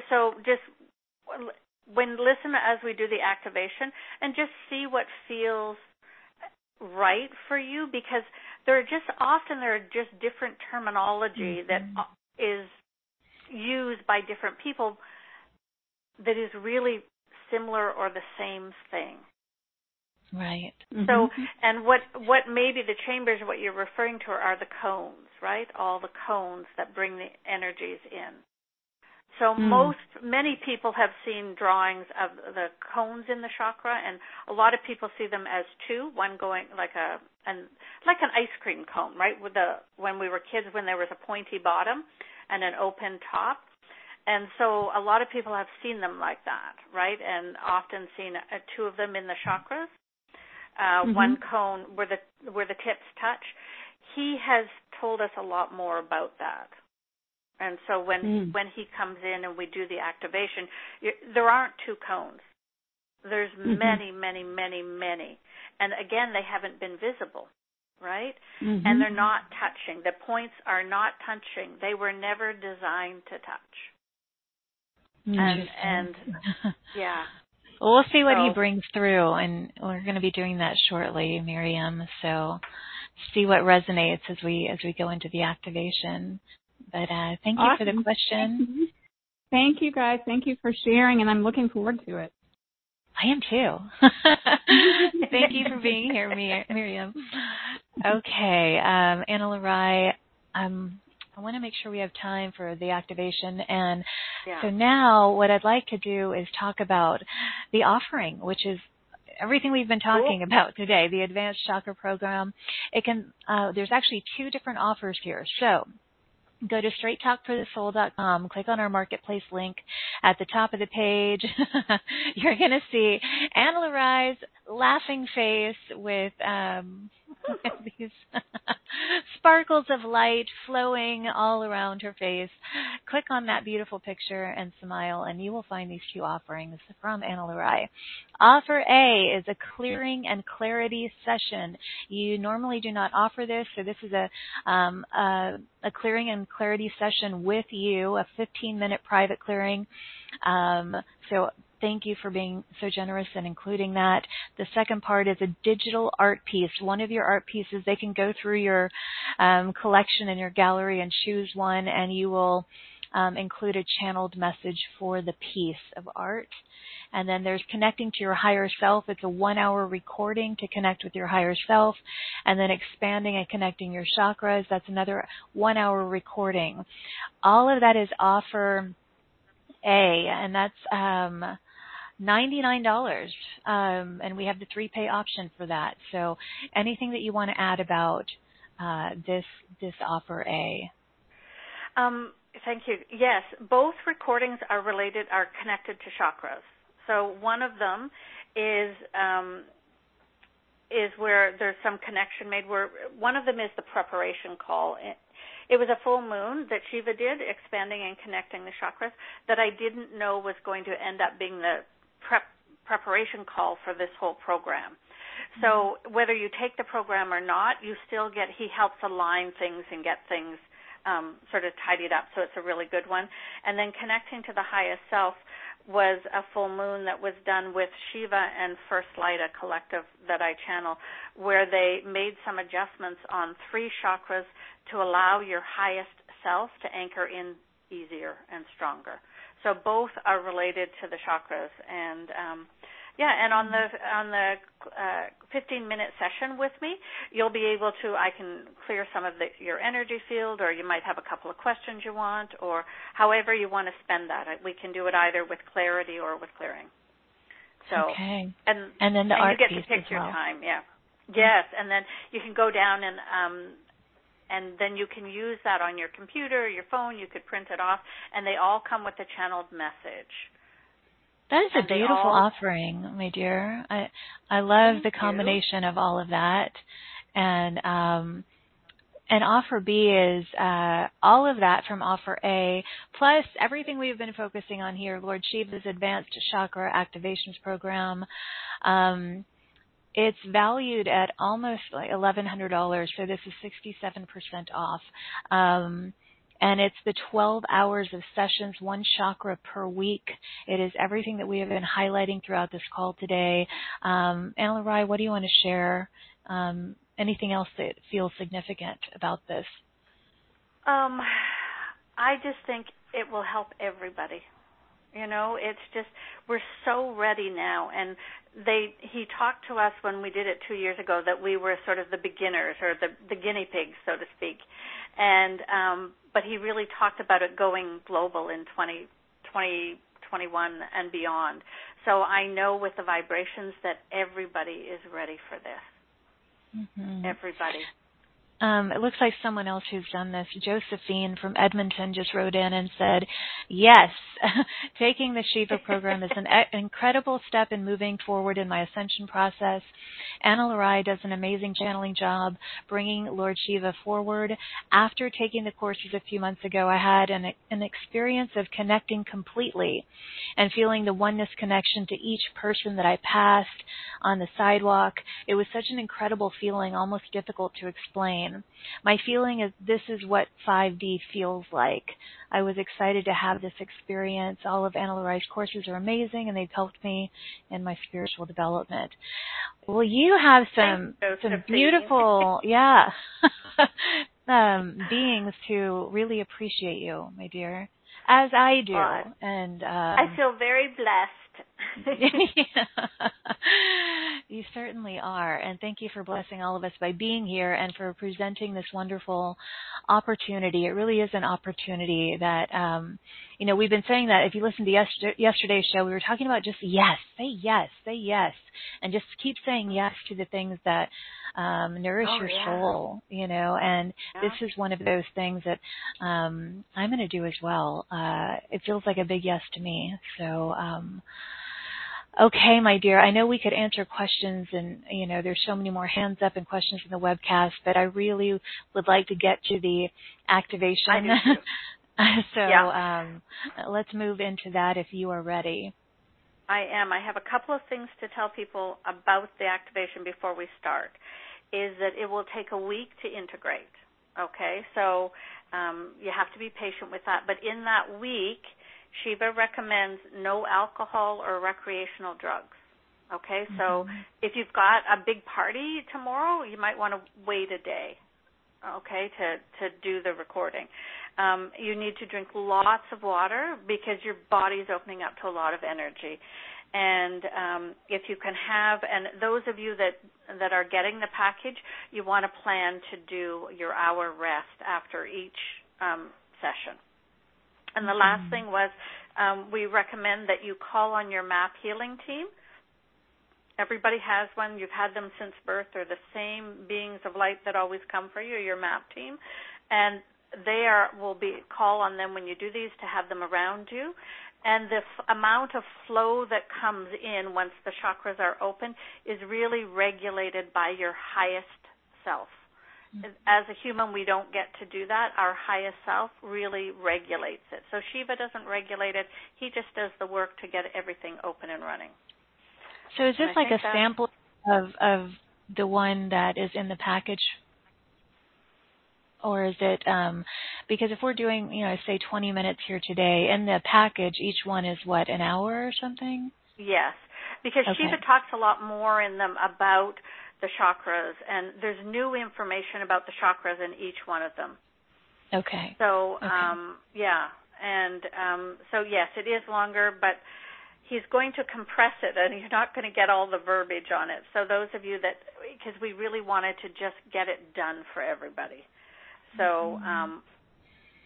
so just when listen as we do the activation and just see what feels right for you because there are just often there are just different terminology mm-hmm. that is used by different people that is really similar or the same thing. Right. Mm-hmm. So, and what what maybe the chambers, what you're referring to, are the cones, right? All the cones that bring the energies in. So mm. most, many people have seen drawings of the cones in the chakra, and a lot of people see them as two. One going like a, and like an ice cream cone, right? With the when we were kids, when there was a pointy bottom and an open top. And so a lot of people have seen them like that, right? And often seen uh, two of them in the chakras. Uh, mm-hmm. One cone where the where the tips touch. He has told us a lot more about that. And so when mm. when he comes in and we do the activation, there aren't two cones. There's mm-hmm. many, many, many, many. And again, they haven't been visible, right? Mm-hmm. And they're not touching. The points are not touching. They were never designed to touch. And and yeah. Well, we'll see what so, he brings through, and we're going to be doing that shortly, Miriam. So, see what resonates as we as we go into the activation. But uh, thank you awesome. for the question. Thank you, guys. Thank you for sharing, and I'm looking forward to it. I am too. Thank you for being here, Miriam. Okay, um, Anna Lurai, um, I want to make sure we have time for the activation. And yeah. so now what I'd like to do is talk about the offering, which is everything we've been talking cool. about today, the advanced chakra program. It can, uh, there's actually two different offers here. So go to straighttalkforthesoul.com, click on our marketplace link at the top of the page. You're going to see Lurai's laughing face with um, these sparkles of light flowing all around her face. Click on that beautiful picture and smile, and you will find these two offerings from Anna Lurai. Offer A is a clearing and clarity session. You normally do not offer this, so this is a, um, a, a clearing and clarity session with you, a 15 minute private clearing. Um, so Thank you for being so generous and including that. The second part is a digital art piece. One of your art pieces, they can go through your um, collection in your gallery and choose one, and you will um, include a channeled message for the piece of art. And then there's connecting to your higher self. It's a one hour recording to connect with your higher self. And then expanding and connecting your chakras. That's another one hour recording. All of that is offer A, and that's um, $99 um, and we have the three pay option for that. So anything that you want to add about uh, this this offer a? Um, thank you. Yes both recordings are related are connected to chakras. So one of them is um, is where there's some connection made where one of them is the preparation call. It, it was a full moon that Shiva did, expanding and connecting the chakras, that I didn't know was going to end up being the prep preparation call for this whole program. So whether you take the program or not, you still get he helps align things and get things um, sort of tidied up. So it's a really good one. And then connecting to the highest self was a full moon that was done with Shiva and First Light, a collective that I channel, where they made some adjustments on three chakras to allow your highest self to anchor in easier and stronger. So both are related to the chakras, and um, yeah, and on the on the uh, 15 minute session with me, you'll be able to I can clear some of the, your energy field, or you might have a couple of questions you want, or however you want to spend that. We can do it either with clarity or with clearing. So okay. and and then the and art you get piece to pick your well. time, yeah. Yes, and then you can go down and um, and then you can use that on your computer, your phone. You could print it off, and they all come with a channeled message. That is and a beautiful all, offering, my dear. I I love the combination you. of all of that, and um, and offer B is uh, all of that from offer A, plus everything we've been focusing on here. Lord Shiva's Advanced Chakra Activations Program. Um, it's valued at almost like $1,100, so this is 67% off. Um, and it's the 12 hours of sessions, one chakra per week. It is everything that we have been highlighting throughout this call today. Um, Anna Rai, what do you want to share? Um, anything else that feels significant about this? Um, I just think it will help everybody. You know, it's just we're so ready now, and they he talked to us when we did it two years ago that we were sort of the beginners or the the guinea pigs, so to speak, and um, but he really talked about it going global in 20, 2021 and beyond. So I know with the vibrations that everybody is ready for this. Mm-hmm. Everybody. Um, it looks like someone else who's done this, Josephine from Edmonton, just wrote in and said, "Yes, taking the Shiva program is an e- incredible step in moving forward in my ascension process. Anna Lurai does an amazing channeling job bringing Lord Shiva forward. After taking the courses a few months ago, I had an, an experience of connecting completely and feeling the oneness connection to each person that I passed on the sidewalk. It was such an incredible feeling, almost difficult to explain." My feeling is this is what 5D feels like. I was excited to have this experience. All of Anna courses are amazing and they've helped me in my spiritual development. Well, you have some some beautiful, yeah, um, beings who really appreciate you, my dear, as I do. and um, I feel very blessed you certainly are. And thank you for blessing all of us by being here and for presenting this wonderful opportunity. It really is an opportunity that, um, you know, we've been saying that if you listen to yesterday, yesterday's show, we were talking about just yes, say yes, say yes, and just keep saying yes to the things that um, nourish oh, your yeah. soul, you know, and yeah. this is one of those things that um, I'm going to do as well. Uh, it feels like a big yes to me. So, um, Okay, my dear. I know we could answer questions and, you know, there's so many more hands up and questions in the webcast, but I really would like to get to the activation. So, yeah. um, let's move into that if you are ready. I am. I have a couple of things to tell people about the activation before we start. Is that it will take a week to integrate. Okay, so um, you have to be patient with that. But in that week, Shiva recommends no alcohol or recreational drugs. Okay, mm-hmm. so if you've got a big party tomorrow, you might want to wait a day. Okay, to to do the recording. Um, you need to drink lots of water because your body is opening up to a lot of energy. And um, if you can have, and those of you that that are getting the package, you want to plan to do your hour rest after each um, session. And the last mm-hmm. thing was um, we recommend that you call on your MAP healing team. Everybody has one. You've had them since birth. They're the same beings of light that always come for you, your MAP team. And they are will be call on them when you do these to have them around you and the f- amount of flow that comes in once the chakras are open is really regulated by your highest self mm-hmm. as a human, we don't get to do that. Our highest self really regulates it. So Shiva doesn't regulate it. He just does the work to get everything open and running. So is this like a sample of of the one that is in the package? Or is it um because if we're doing, you know, say 20 minutes here today in the package, each one is what, an hour or something? Yes. Because okay. Shiva talks a lot more in them about the chakras, and there's new information about the chakras in each one of them. Okay. So, okay. um, yeah, and um, so yes, it is longer, but he's going to compress it, and you're not going to get all the verbiage on it. So those of you that, because we really wanted to just get it done for everybody. So, um,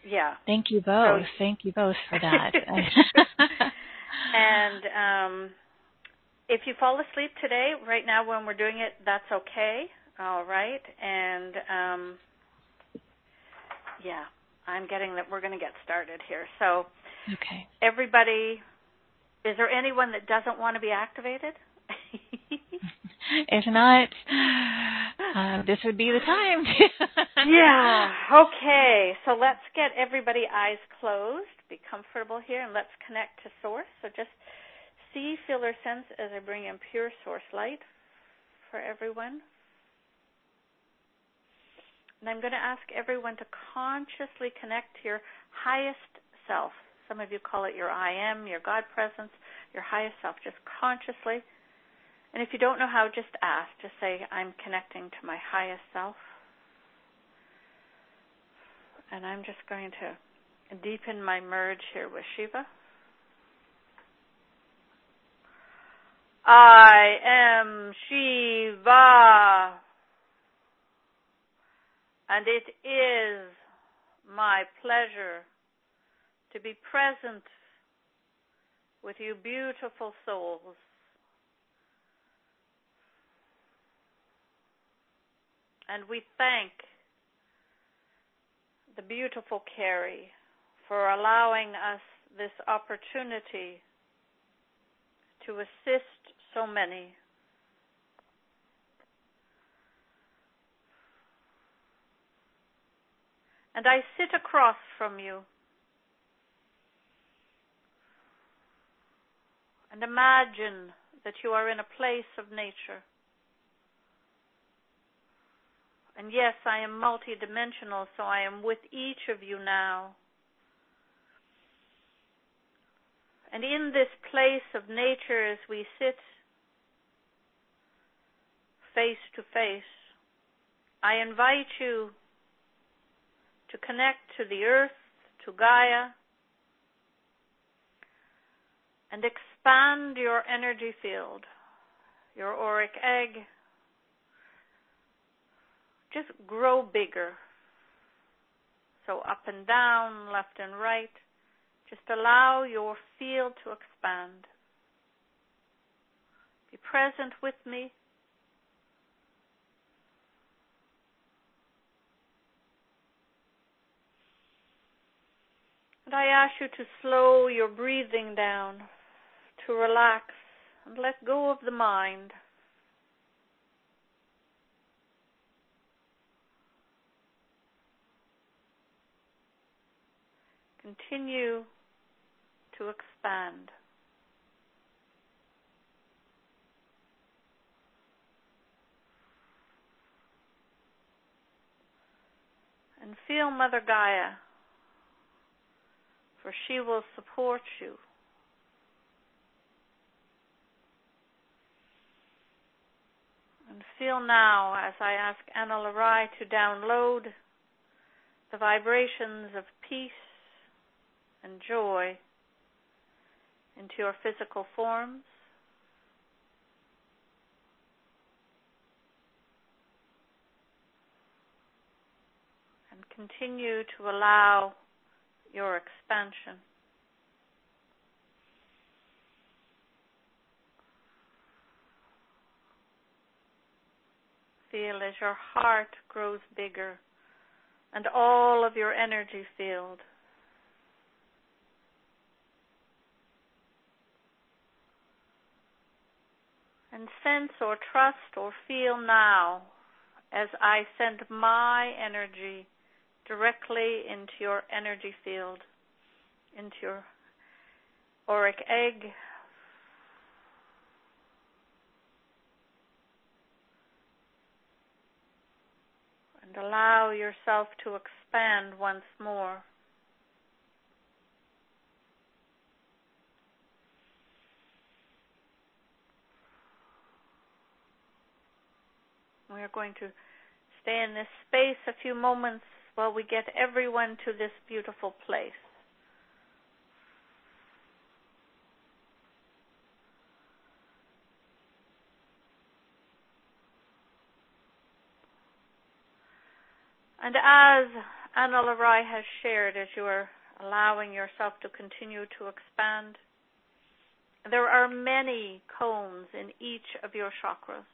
yeah. Thank you both. So, Thank you both for that. and um, if you fall asleep today, right now when we're doing it, that's okay. All right. And um, yeah, I'm getting that we're going to get started here. So, okay. Everybody, is there anyone that doesn't want to be activated? if not, uh, this would be the time. yeah. Okay. So let's get everybody eyes closed. Be comfortable here, and let's connect to Source. So just see, feel, or sense as I bring in pure source light for everyone. And I'm going to ask everyone to consciously connect to your highest self. Some of you call it your I am, your God presence, your highest self, just consciously. And if you don't know how, just ask. Just say, I'm connecting to my highest self. And I'm just going to deepen my merge here with Shiva. I am Shiva. And it is my pleasure to be present with you beautiful souls. And we thank the beautiful Carrie for allowing us this opportunity to assist so many. And I sit across from you and imagine that you are in a place of nature. And yes, I am multidimensional, so I am with each of you now. And in this place of nature, as we sit face to face, I invite you to connect to the earth, to Gaia, and expand your energy field, your auric egg. Just grow bigger. So up and down, left and right. Just allow your field to expand. Be present with me. And I ask you to slow your breathing down, to relax and let go of the mind. Continue to expand. And feel Mother Gaia, for she will support you. And feel now as I ask Anna Lurai to download the vibrations of peace and joy into your physical forms. And continue to allow your expansion. Feel as your heart grows bigger and all of your energy field and sense or trust or feel now as I send my energy directly into your energy field, into your auric egg. And allow yourself to expand once more. We are going to stay in this space a few moments while we get everyone to this beautiful place. And as Anna Lurai has shared, as you are allowing yourself to continue to expand, there are many cones in each of your chakras.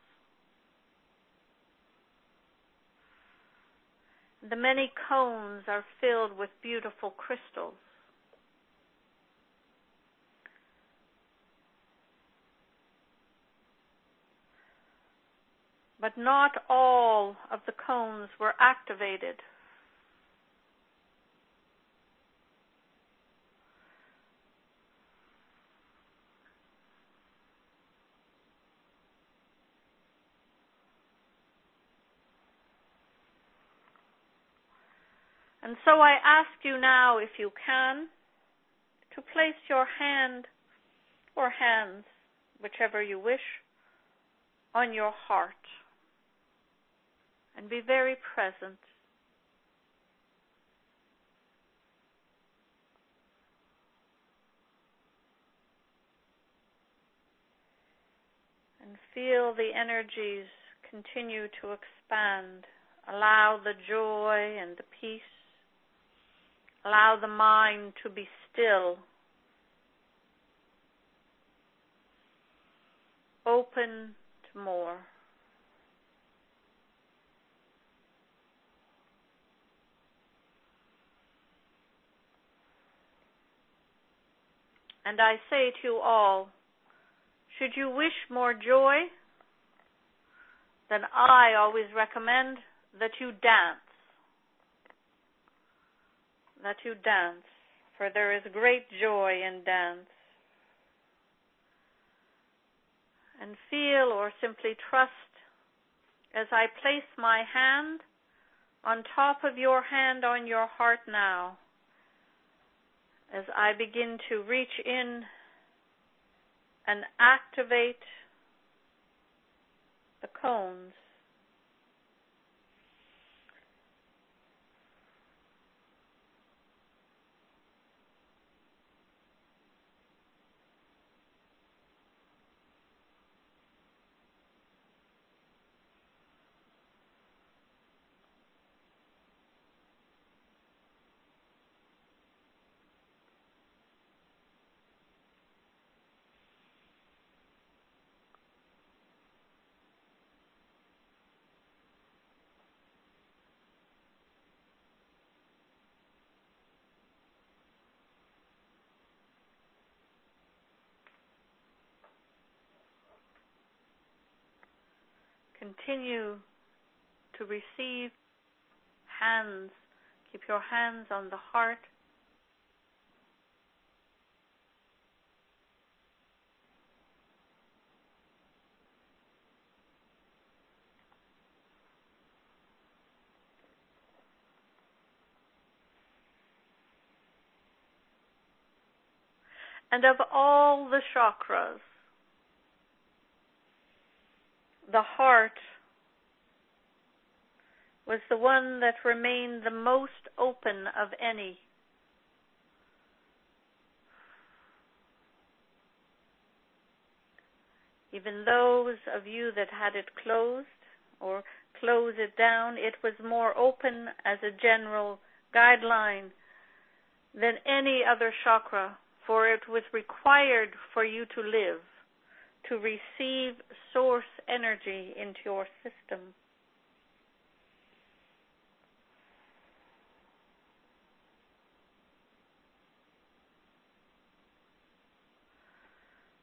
The many cones are filled with beautiful crystals. But not all of the cones were activated. And so I ask you now, if you can, to place your hand or hands, whichever you wish, on your heart and be very present. And feel the energies continue to expand. Allow the joy and the peace. Allow the mind to be still. Open to more. And I say to you all, should you wish more joy, then I always recommend that you dance. That you dance, for there is great joy in dance. And feel or simply trust as I place my hand on top of your hand on your heart now as I begin to reach in and activate the cones. Continue to receive hands. Keep your hands on the heart. And of all the chakras, the heart was the one that remained the most open of any. Even those of you that had it closed or close it down, it was more open as a general guideline than any other chakra, for it was required for you to live to receive source energy into your system.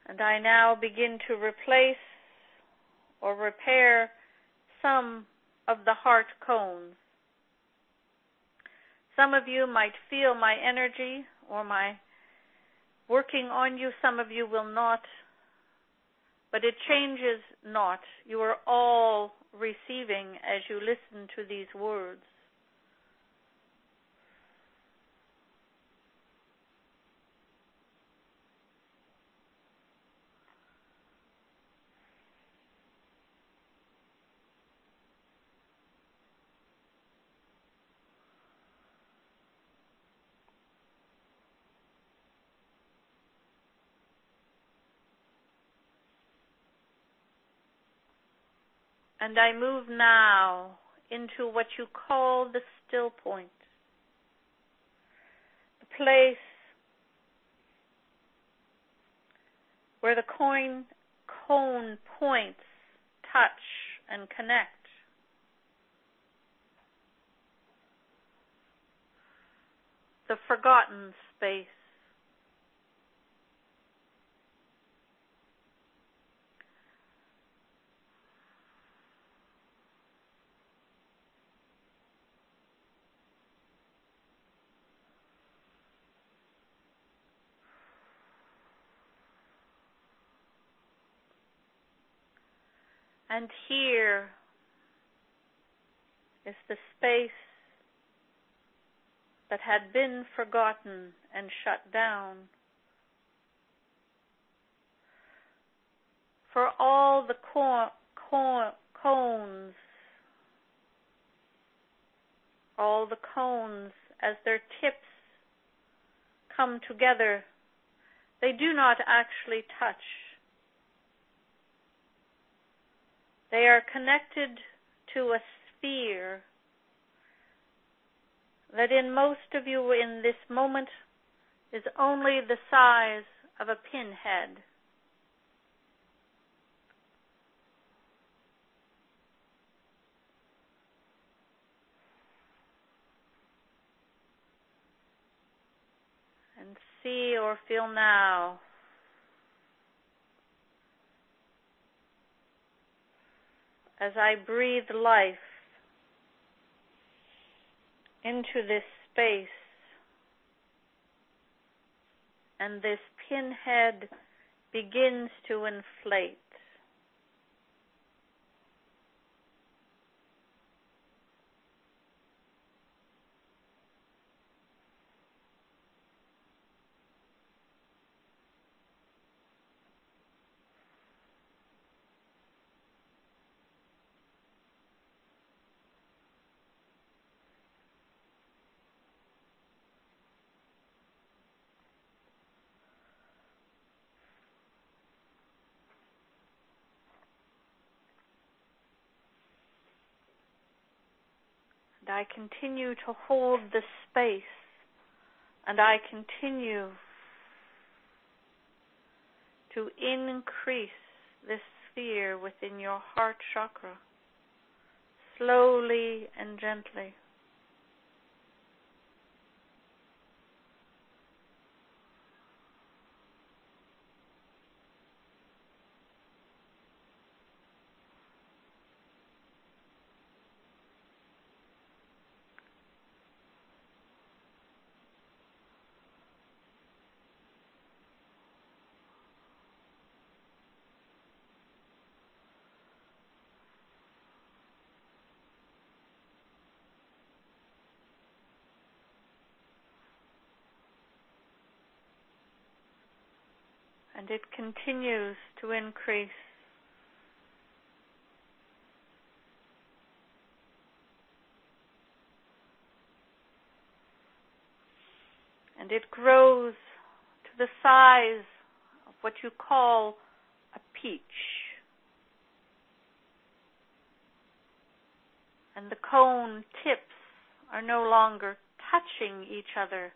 And I now begin to replace or repair some of the heart cones. Some of you might feel my energy or my working on you. Some of you will not but it changes not. You are all receiving as you listen to these words. And I move now into what you call the still point. The place where the coin cone points touch and connect. The forgotten space. And here is the space that had been forgotten and shut down. For all the cones, all the cones as their tips come together, they do not actually touch. They are connected to a sphere that in most of you in this moment is only the size of a pinhead. And see or feel now as I breathe life into this space and this pinhead begins to inflate. And I continue to hold the space and I continue to increase this sphere within your heart chakra slowly and gently. And it continues to increase. And it grows to the size of what you call a peach. And the cone tips are no longer touching each other.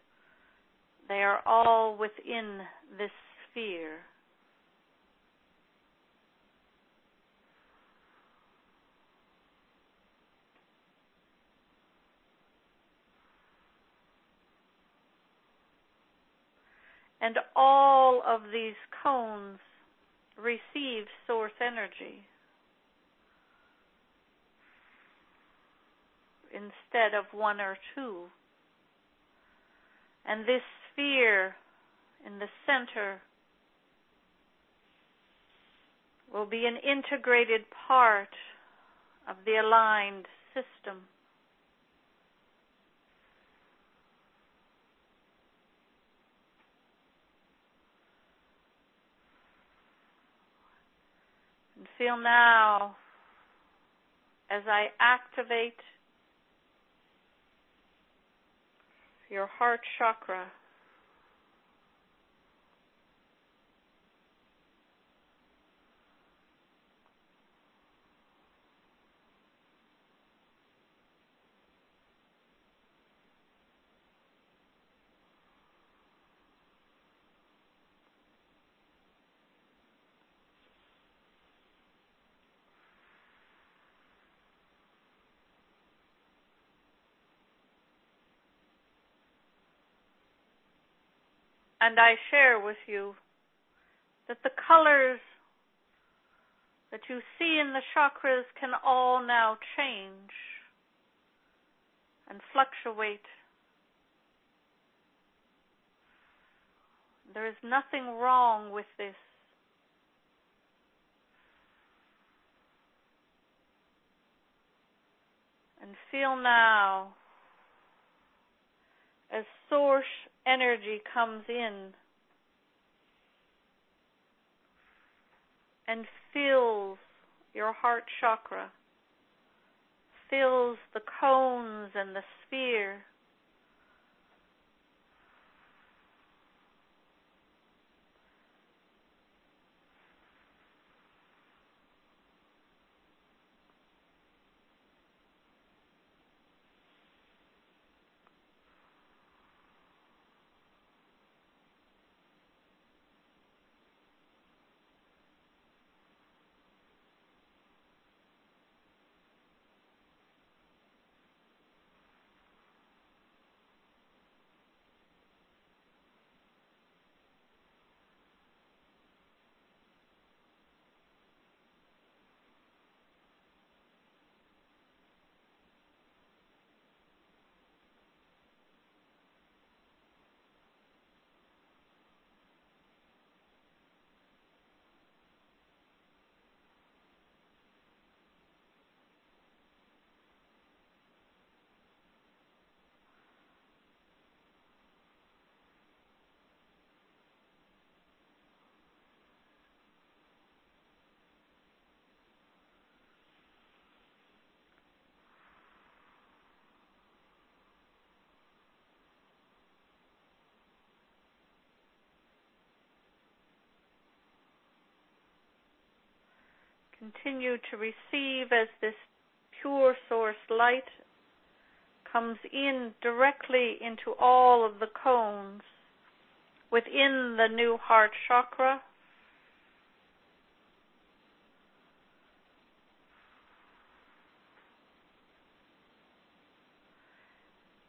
They are all within this sphere. And all of these cones receive source energy instead of one or two. And this sphere in the center will be an integrated part of the aligned system. And feel now as I activate your heart chakra and I share with you that the colors that you see in the chakras can all now change and fluctuate. There is nothing wrong with this. And feel now as source energy comes in and fills your heart chakra, fills the cones and the sphere. Continue to receive as this pure source light comes in directly into all of the cones within the new heart chakra.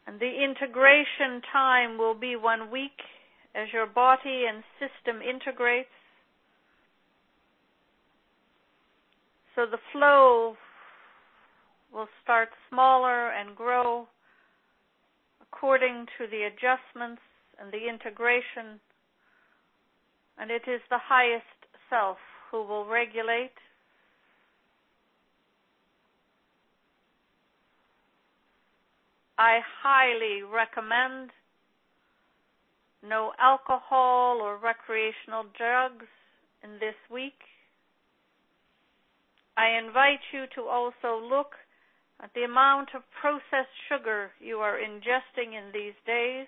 And the integration time will be one week as your body and system integrates. So the flow will start smaller and grow according to the adjustments and the integration. And it is the highest self who will regulate. I highly recommend no alcohol or recreational drugs in this week. I invite you to also look at the amount of processed sugar you are ingesting in these days,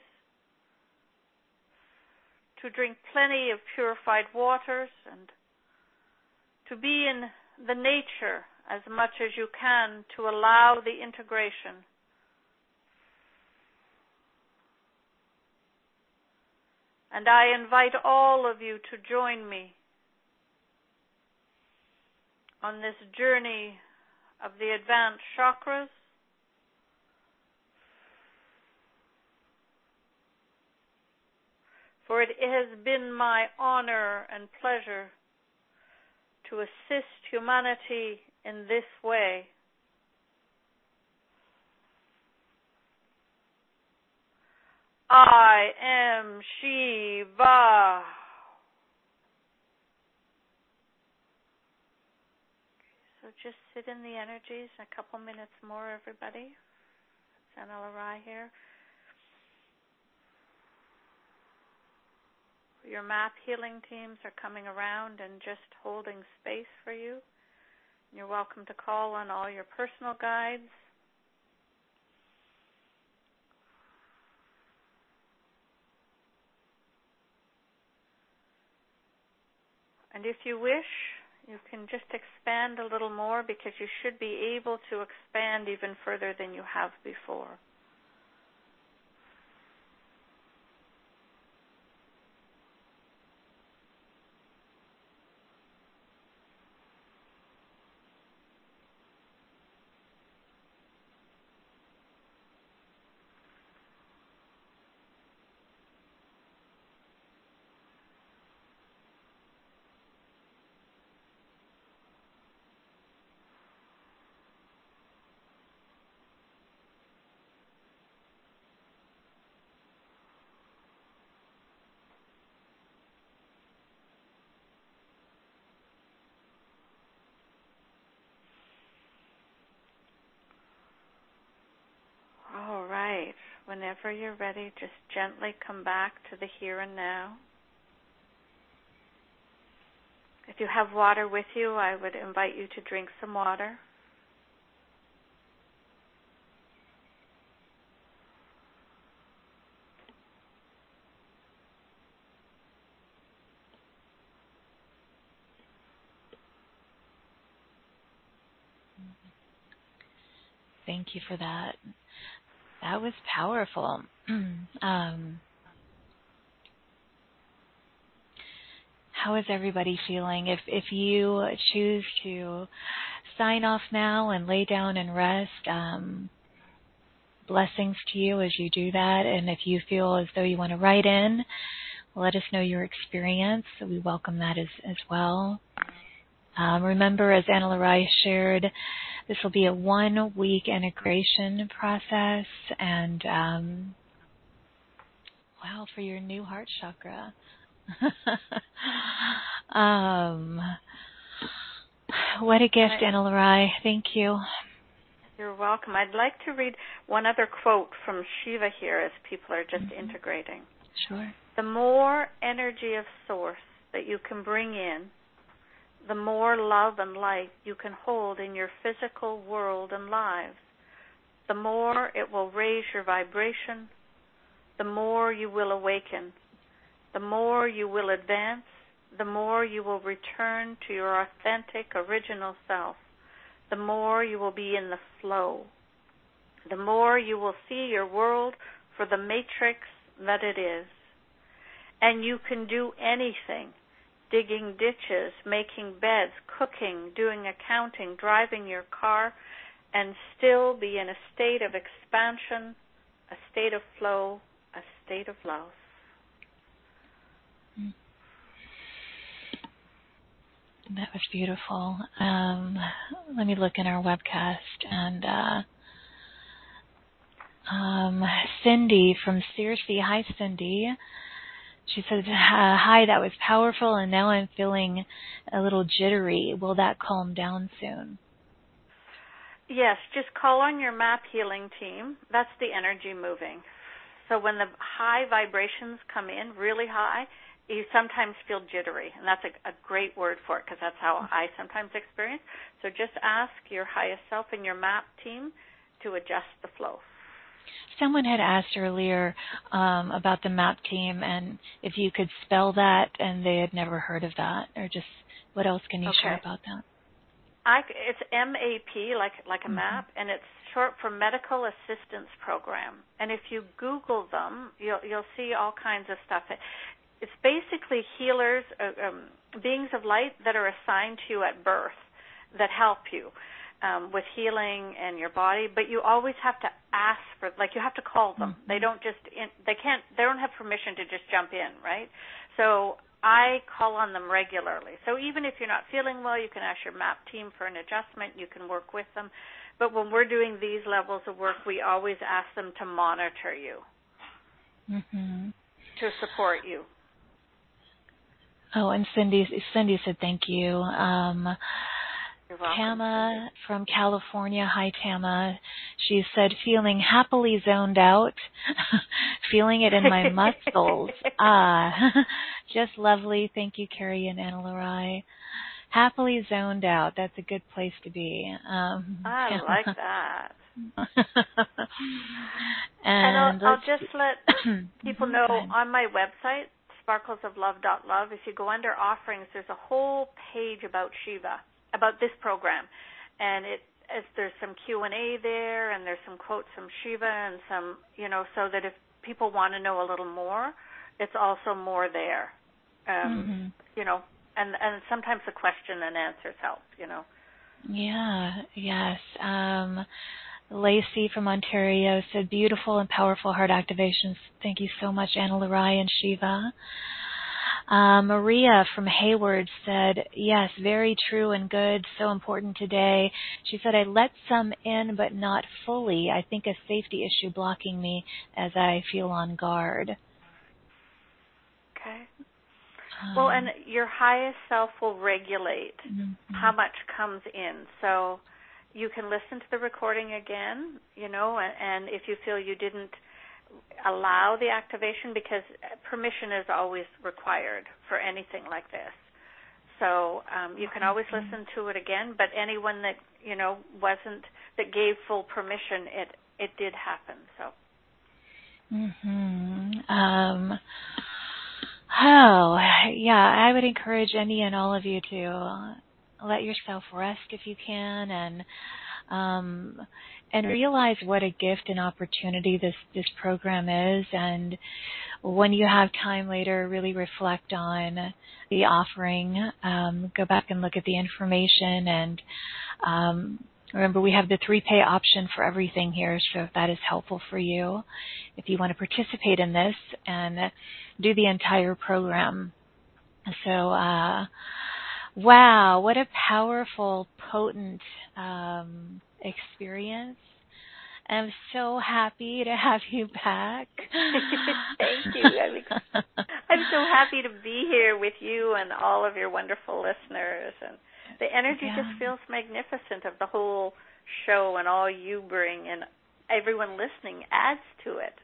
to drink plenty of purified waters, and to be in the nature as much as you can to allow the integration. And I invite all of you to join me on this journey of the advanced chakras. For it has been my honor and pleasure to assist humanity in this way. I am Shiva. Just sit in the energies a couple minutes more, everybody. Sanal Arai here. Your map healing teams are coming around and just holding space for you. You're welcome to call on all your personal guides. And if you wish, you can just expand a little more because you should be able to expand even further than you have before. Whenever you're ready, just gently come back to the here and now. If you have water with you, I would invite you to drink some water. Thank you for that. That was powerful. um, how is everybody feeling? If if you choose to sign off now and lay down and rest, um, blessings to you as you do that. And if you feel as though you want to write in, let us know your experience. We welcome that as as well. Um, remember, as Anna Lurai shared, this will be a one week integration process and um, wow for your new heart chakra. um, what a gift, Anna Lurai. Thank you. You're welcome. I'd like to read one other quote from Shiva here as people are just mm-hmm. integrating. Sure. The more energy of source that you can bring in, the more love and light you can hold in your physical world and lives, the more it will raise your vibration, the more you will awaken, the more you will advance, the more you will return to your authentic original self, the more you will be in the flow, the more you will see your world for the matrix that it is. And you can do anything digging ditches, making beds, cooking, doing accounting, driving your car, and still be in a state of expansion, a state of flow, a state of love. That was beautiful. Um, let me look in our webcast and uh, um, Cindy from Searcy. Hi, Cindy. She said, Hi, that was powerful, and now I'm feeling a little jittery. Will that calm down soon? Yes, just call on your map healing team. That's the energy moving. So when the high vibrations come in, really high, you sometimes feel jittery, and that's a, a great word for it because that's how I sometimes experience. So just ask your highest self and your map team to adjust the flow. Someone had asked earlier um, about the MAP team and if you could spell that, and they had never heard of that, or just what else can you okay. share about that? I, it's MAP, like like a mm-hmm. map, and it's short for Medical Assistance Program. And if you Google them, you'll you'll see all kinds of stuff. It, it's basically healers, uh, um, beings of light that are assigned to you at birth that help you um, with healing and your body, but you always have to ask for, like, you have to call them. Mm-hmm. They don't just, in, they can't, they don't have permission to just jump in, right? So I call on them regularly. So even if you're not feeling well, you can ask your MAP team for an adjustment. You can work with them. But when we're doing these levels of work, we always ask them to monitor you, mm-hmm. to support you. Oh, and Cindy, Cindy said thank you. Um, Tama from California. Hi, Tama. She said, feeling happily zoned out, feeling it in my muscles. ah, just lovely. Thank you, Carrie and Anna Lurai. Happily zoned out. That's a good place to be. Um, I Tama. like that. and, and I'll, I'll just let people know on my website, sparklesoflove.love, if you go under offerings, there's a whole page about Shiva about this program, and it as there's some Q and A there, and there's some quotes from Shiva, and some you know, so that if people want to know a little more, it's also more there. Um, mm-hmm. You know, and and sometimes the question and answers help. You know. Yeah. Yes. Um, Lacey from Ontario said, beautiful and powerful heart activations. Thank you so much, Anna Lurai and Shiva. Uh, Maria from Hayward said, yes, very true and good, so important today. She said, I let some in, but not fully. I think a safety issue blocking me as I feel on guard. Okay. Um, well, and your highest self will regulate mm-hmm. how much comes in. So you can listen to the recording again, you know, and, and if you feel you didn't allow the activation because permission is always required for anything like this. So um, you can always listen to it again, but anyone that you know wasn't that gave full permission, it it did happen. So. Mhm. Um. Oh, yeah. I would encourage any and all of you to let yourself rest if you can, and um, and realize what a gift and opportunity this this program is and when you have time later really reflect on the offering um, go back and look at the information and um, remember we have the three pay option for everything here so if that is helpful for you if you want to participate in this and do the entire program. So uh, wow what a powerful potent um, experience. I'm so happy to have you back. Thank you. I'm so happy to be here with you and all of your wonderful listeners. And the energy yeah. just feels magnificent of the whole show and all you bring, and everyone listening adds to it.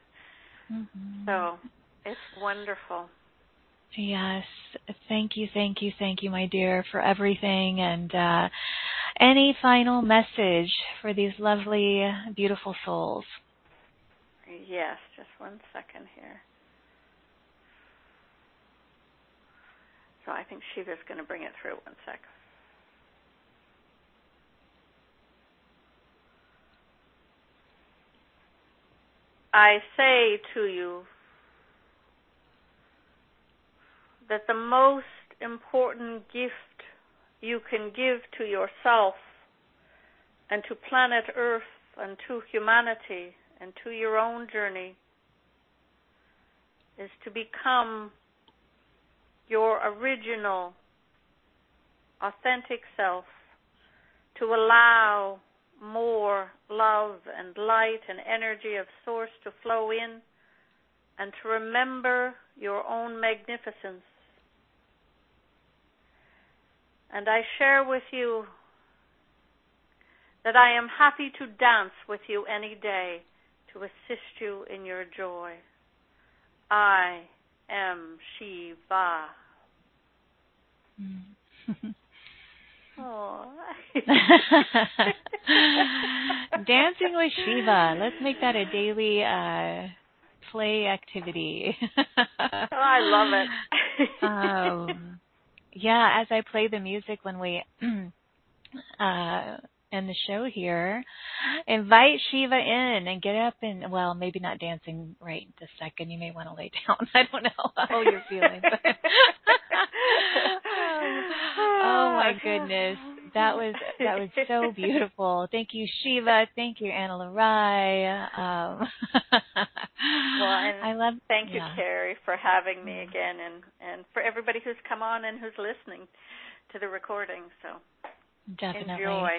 Mm-hmm. So it's wonderful. Yes. Thank you, thank you, thank you, my dear, for everything. And uh, any final message for these lovely, beautiful souls? Yes, just one second here. So I think Shiva's going to bring it through. One sec. I say to you that the most important gift you can give to yourself and to planet Earth and to humanity and to your own journey is to become your original, authentic self, to allow more love and light and energy of Source to flow in, and to remember your own magnificence and I share with you that I am happy to dance with you any day to assist you in your joy. I am Shiva. Dancing with Shiva. Let's make that a daily uh, play activity. oh, I love it. um, yeah, as I play the music when we uh end the show here, invite Shiva in and get up and well, maybe not dancing right this second. You may want to lay down. I don't know how you're feeling. But oh my goodness. That was that was so beautiful. Thank you, Shiva. Thank you, Anna Lurai. Um, well, I love. Thank you, yeah. Carrie, for having me again, and and for everybody who's come on and who's listening to the recording. So definitely enjoy.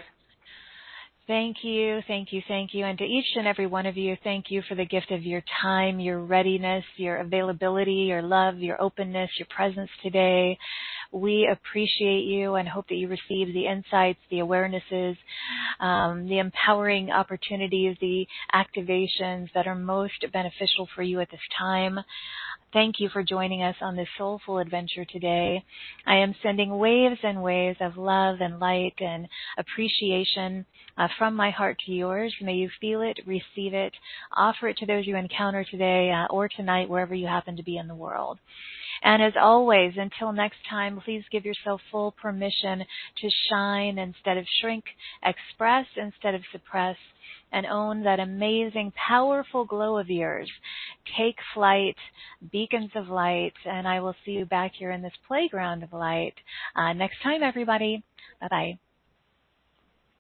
Thank you, thank you, thank you. And to each and every one of you, thank you for the gift of your time, your readiness, your availability, your love, your openness, your presence today. We appreciate you and hope that you receive the insights, the awarenesses, um, the empowering opportunities, the activations that are most beneficial for you at this time. Thank you for joining us on this soulful adventure today. I am sending waves and waves of love and light and appreciation uh, from my heart to yours. May you feel it, receive it, offer it to those you encounter today uh, or tonight, wherever you happen to be in the world. And as always, until next time, please give yourself full permission to shine instead of shrink, express instead of suppress, and own that amazing, powerful glow of yours. Take flight, beacons of light, and I will see you back here in this playground of light uh, next time, everybody. Bye bye.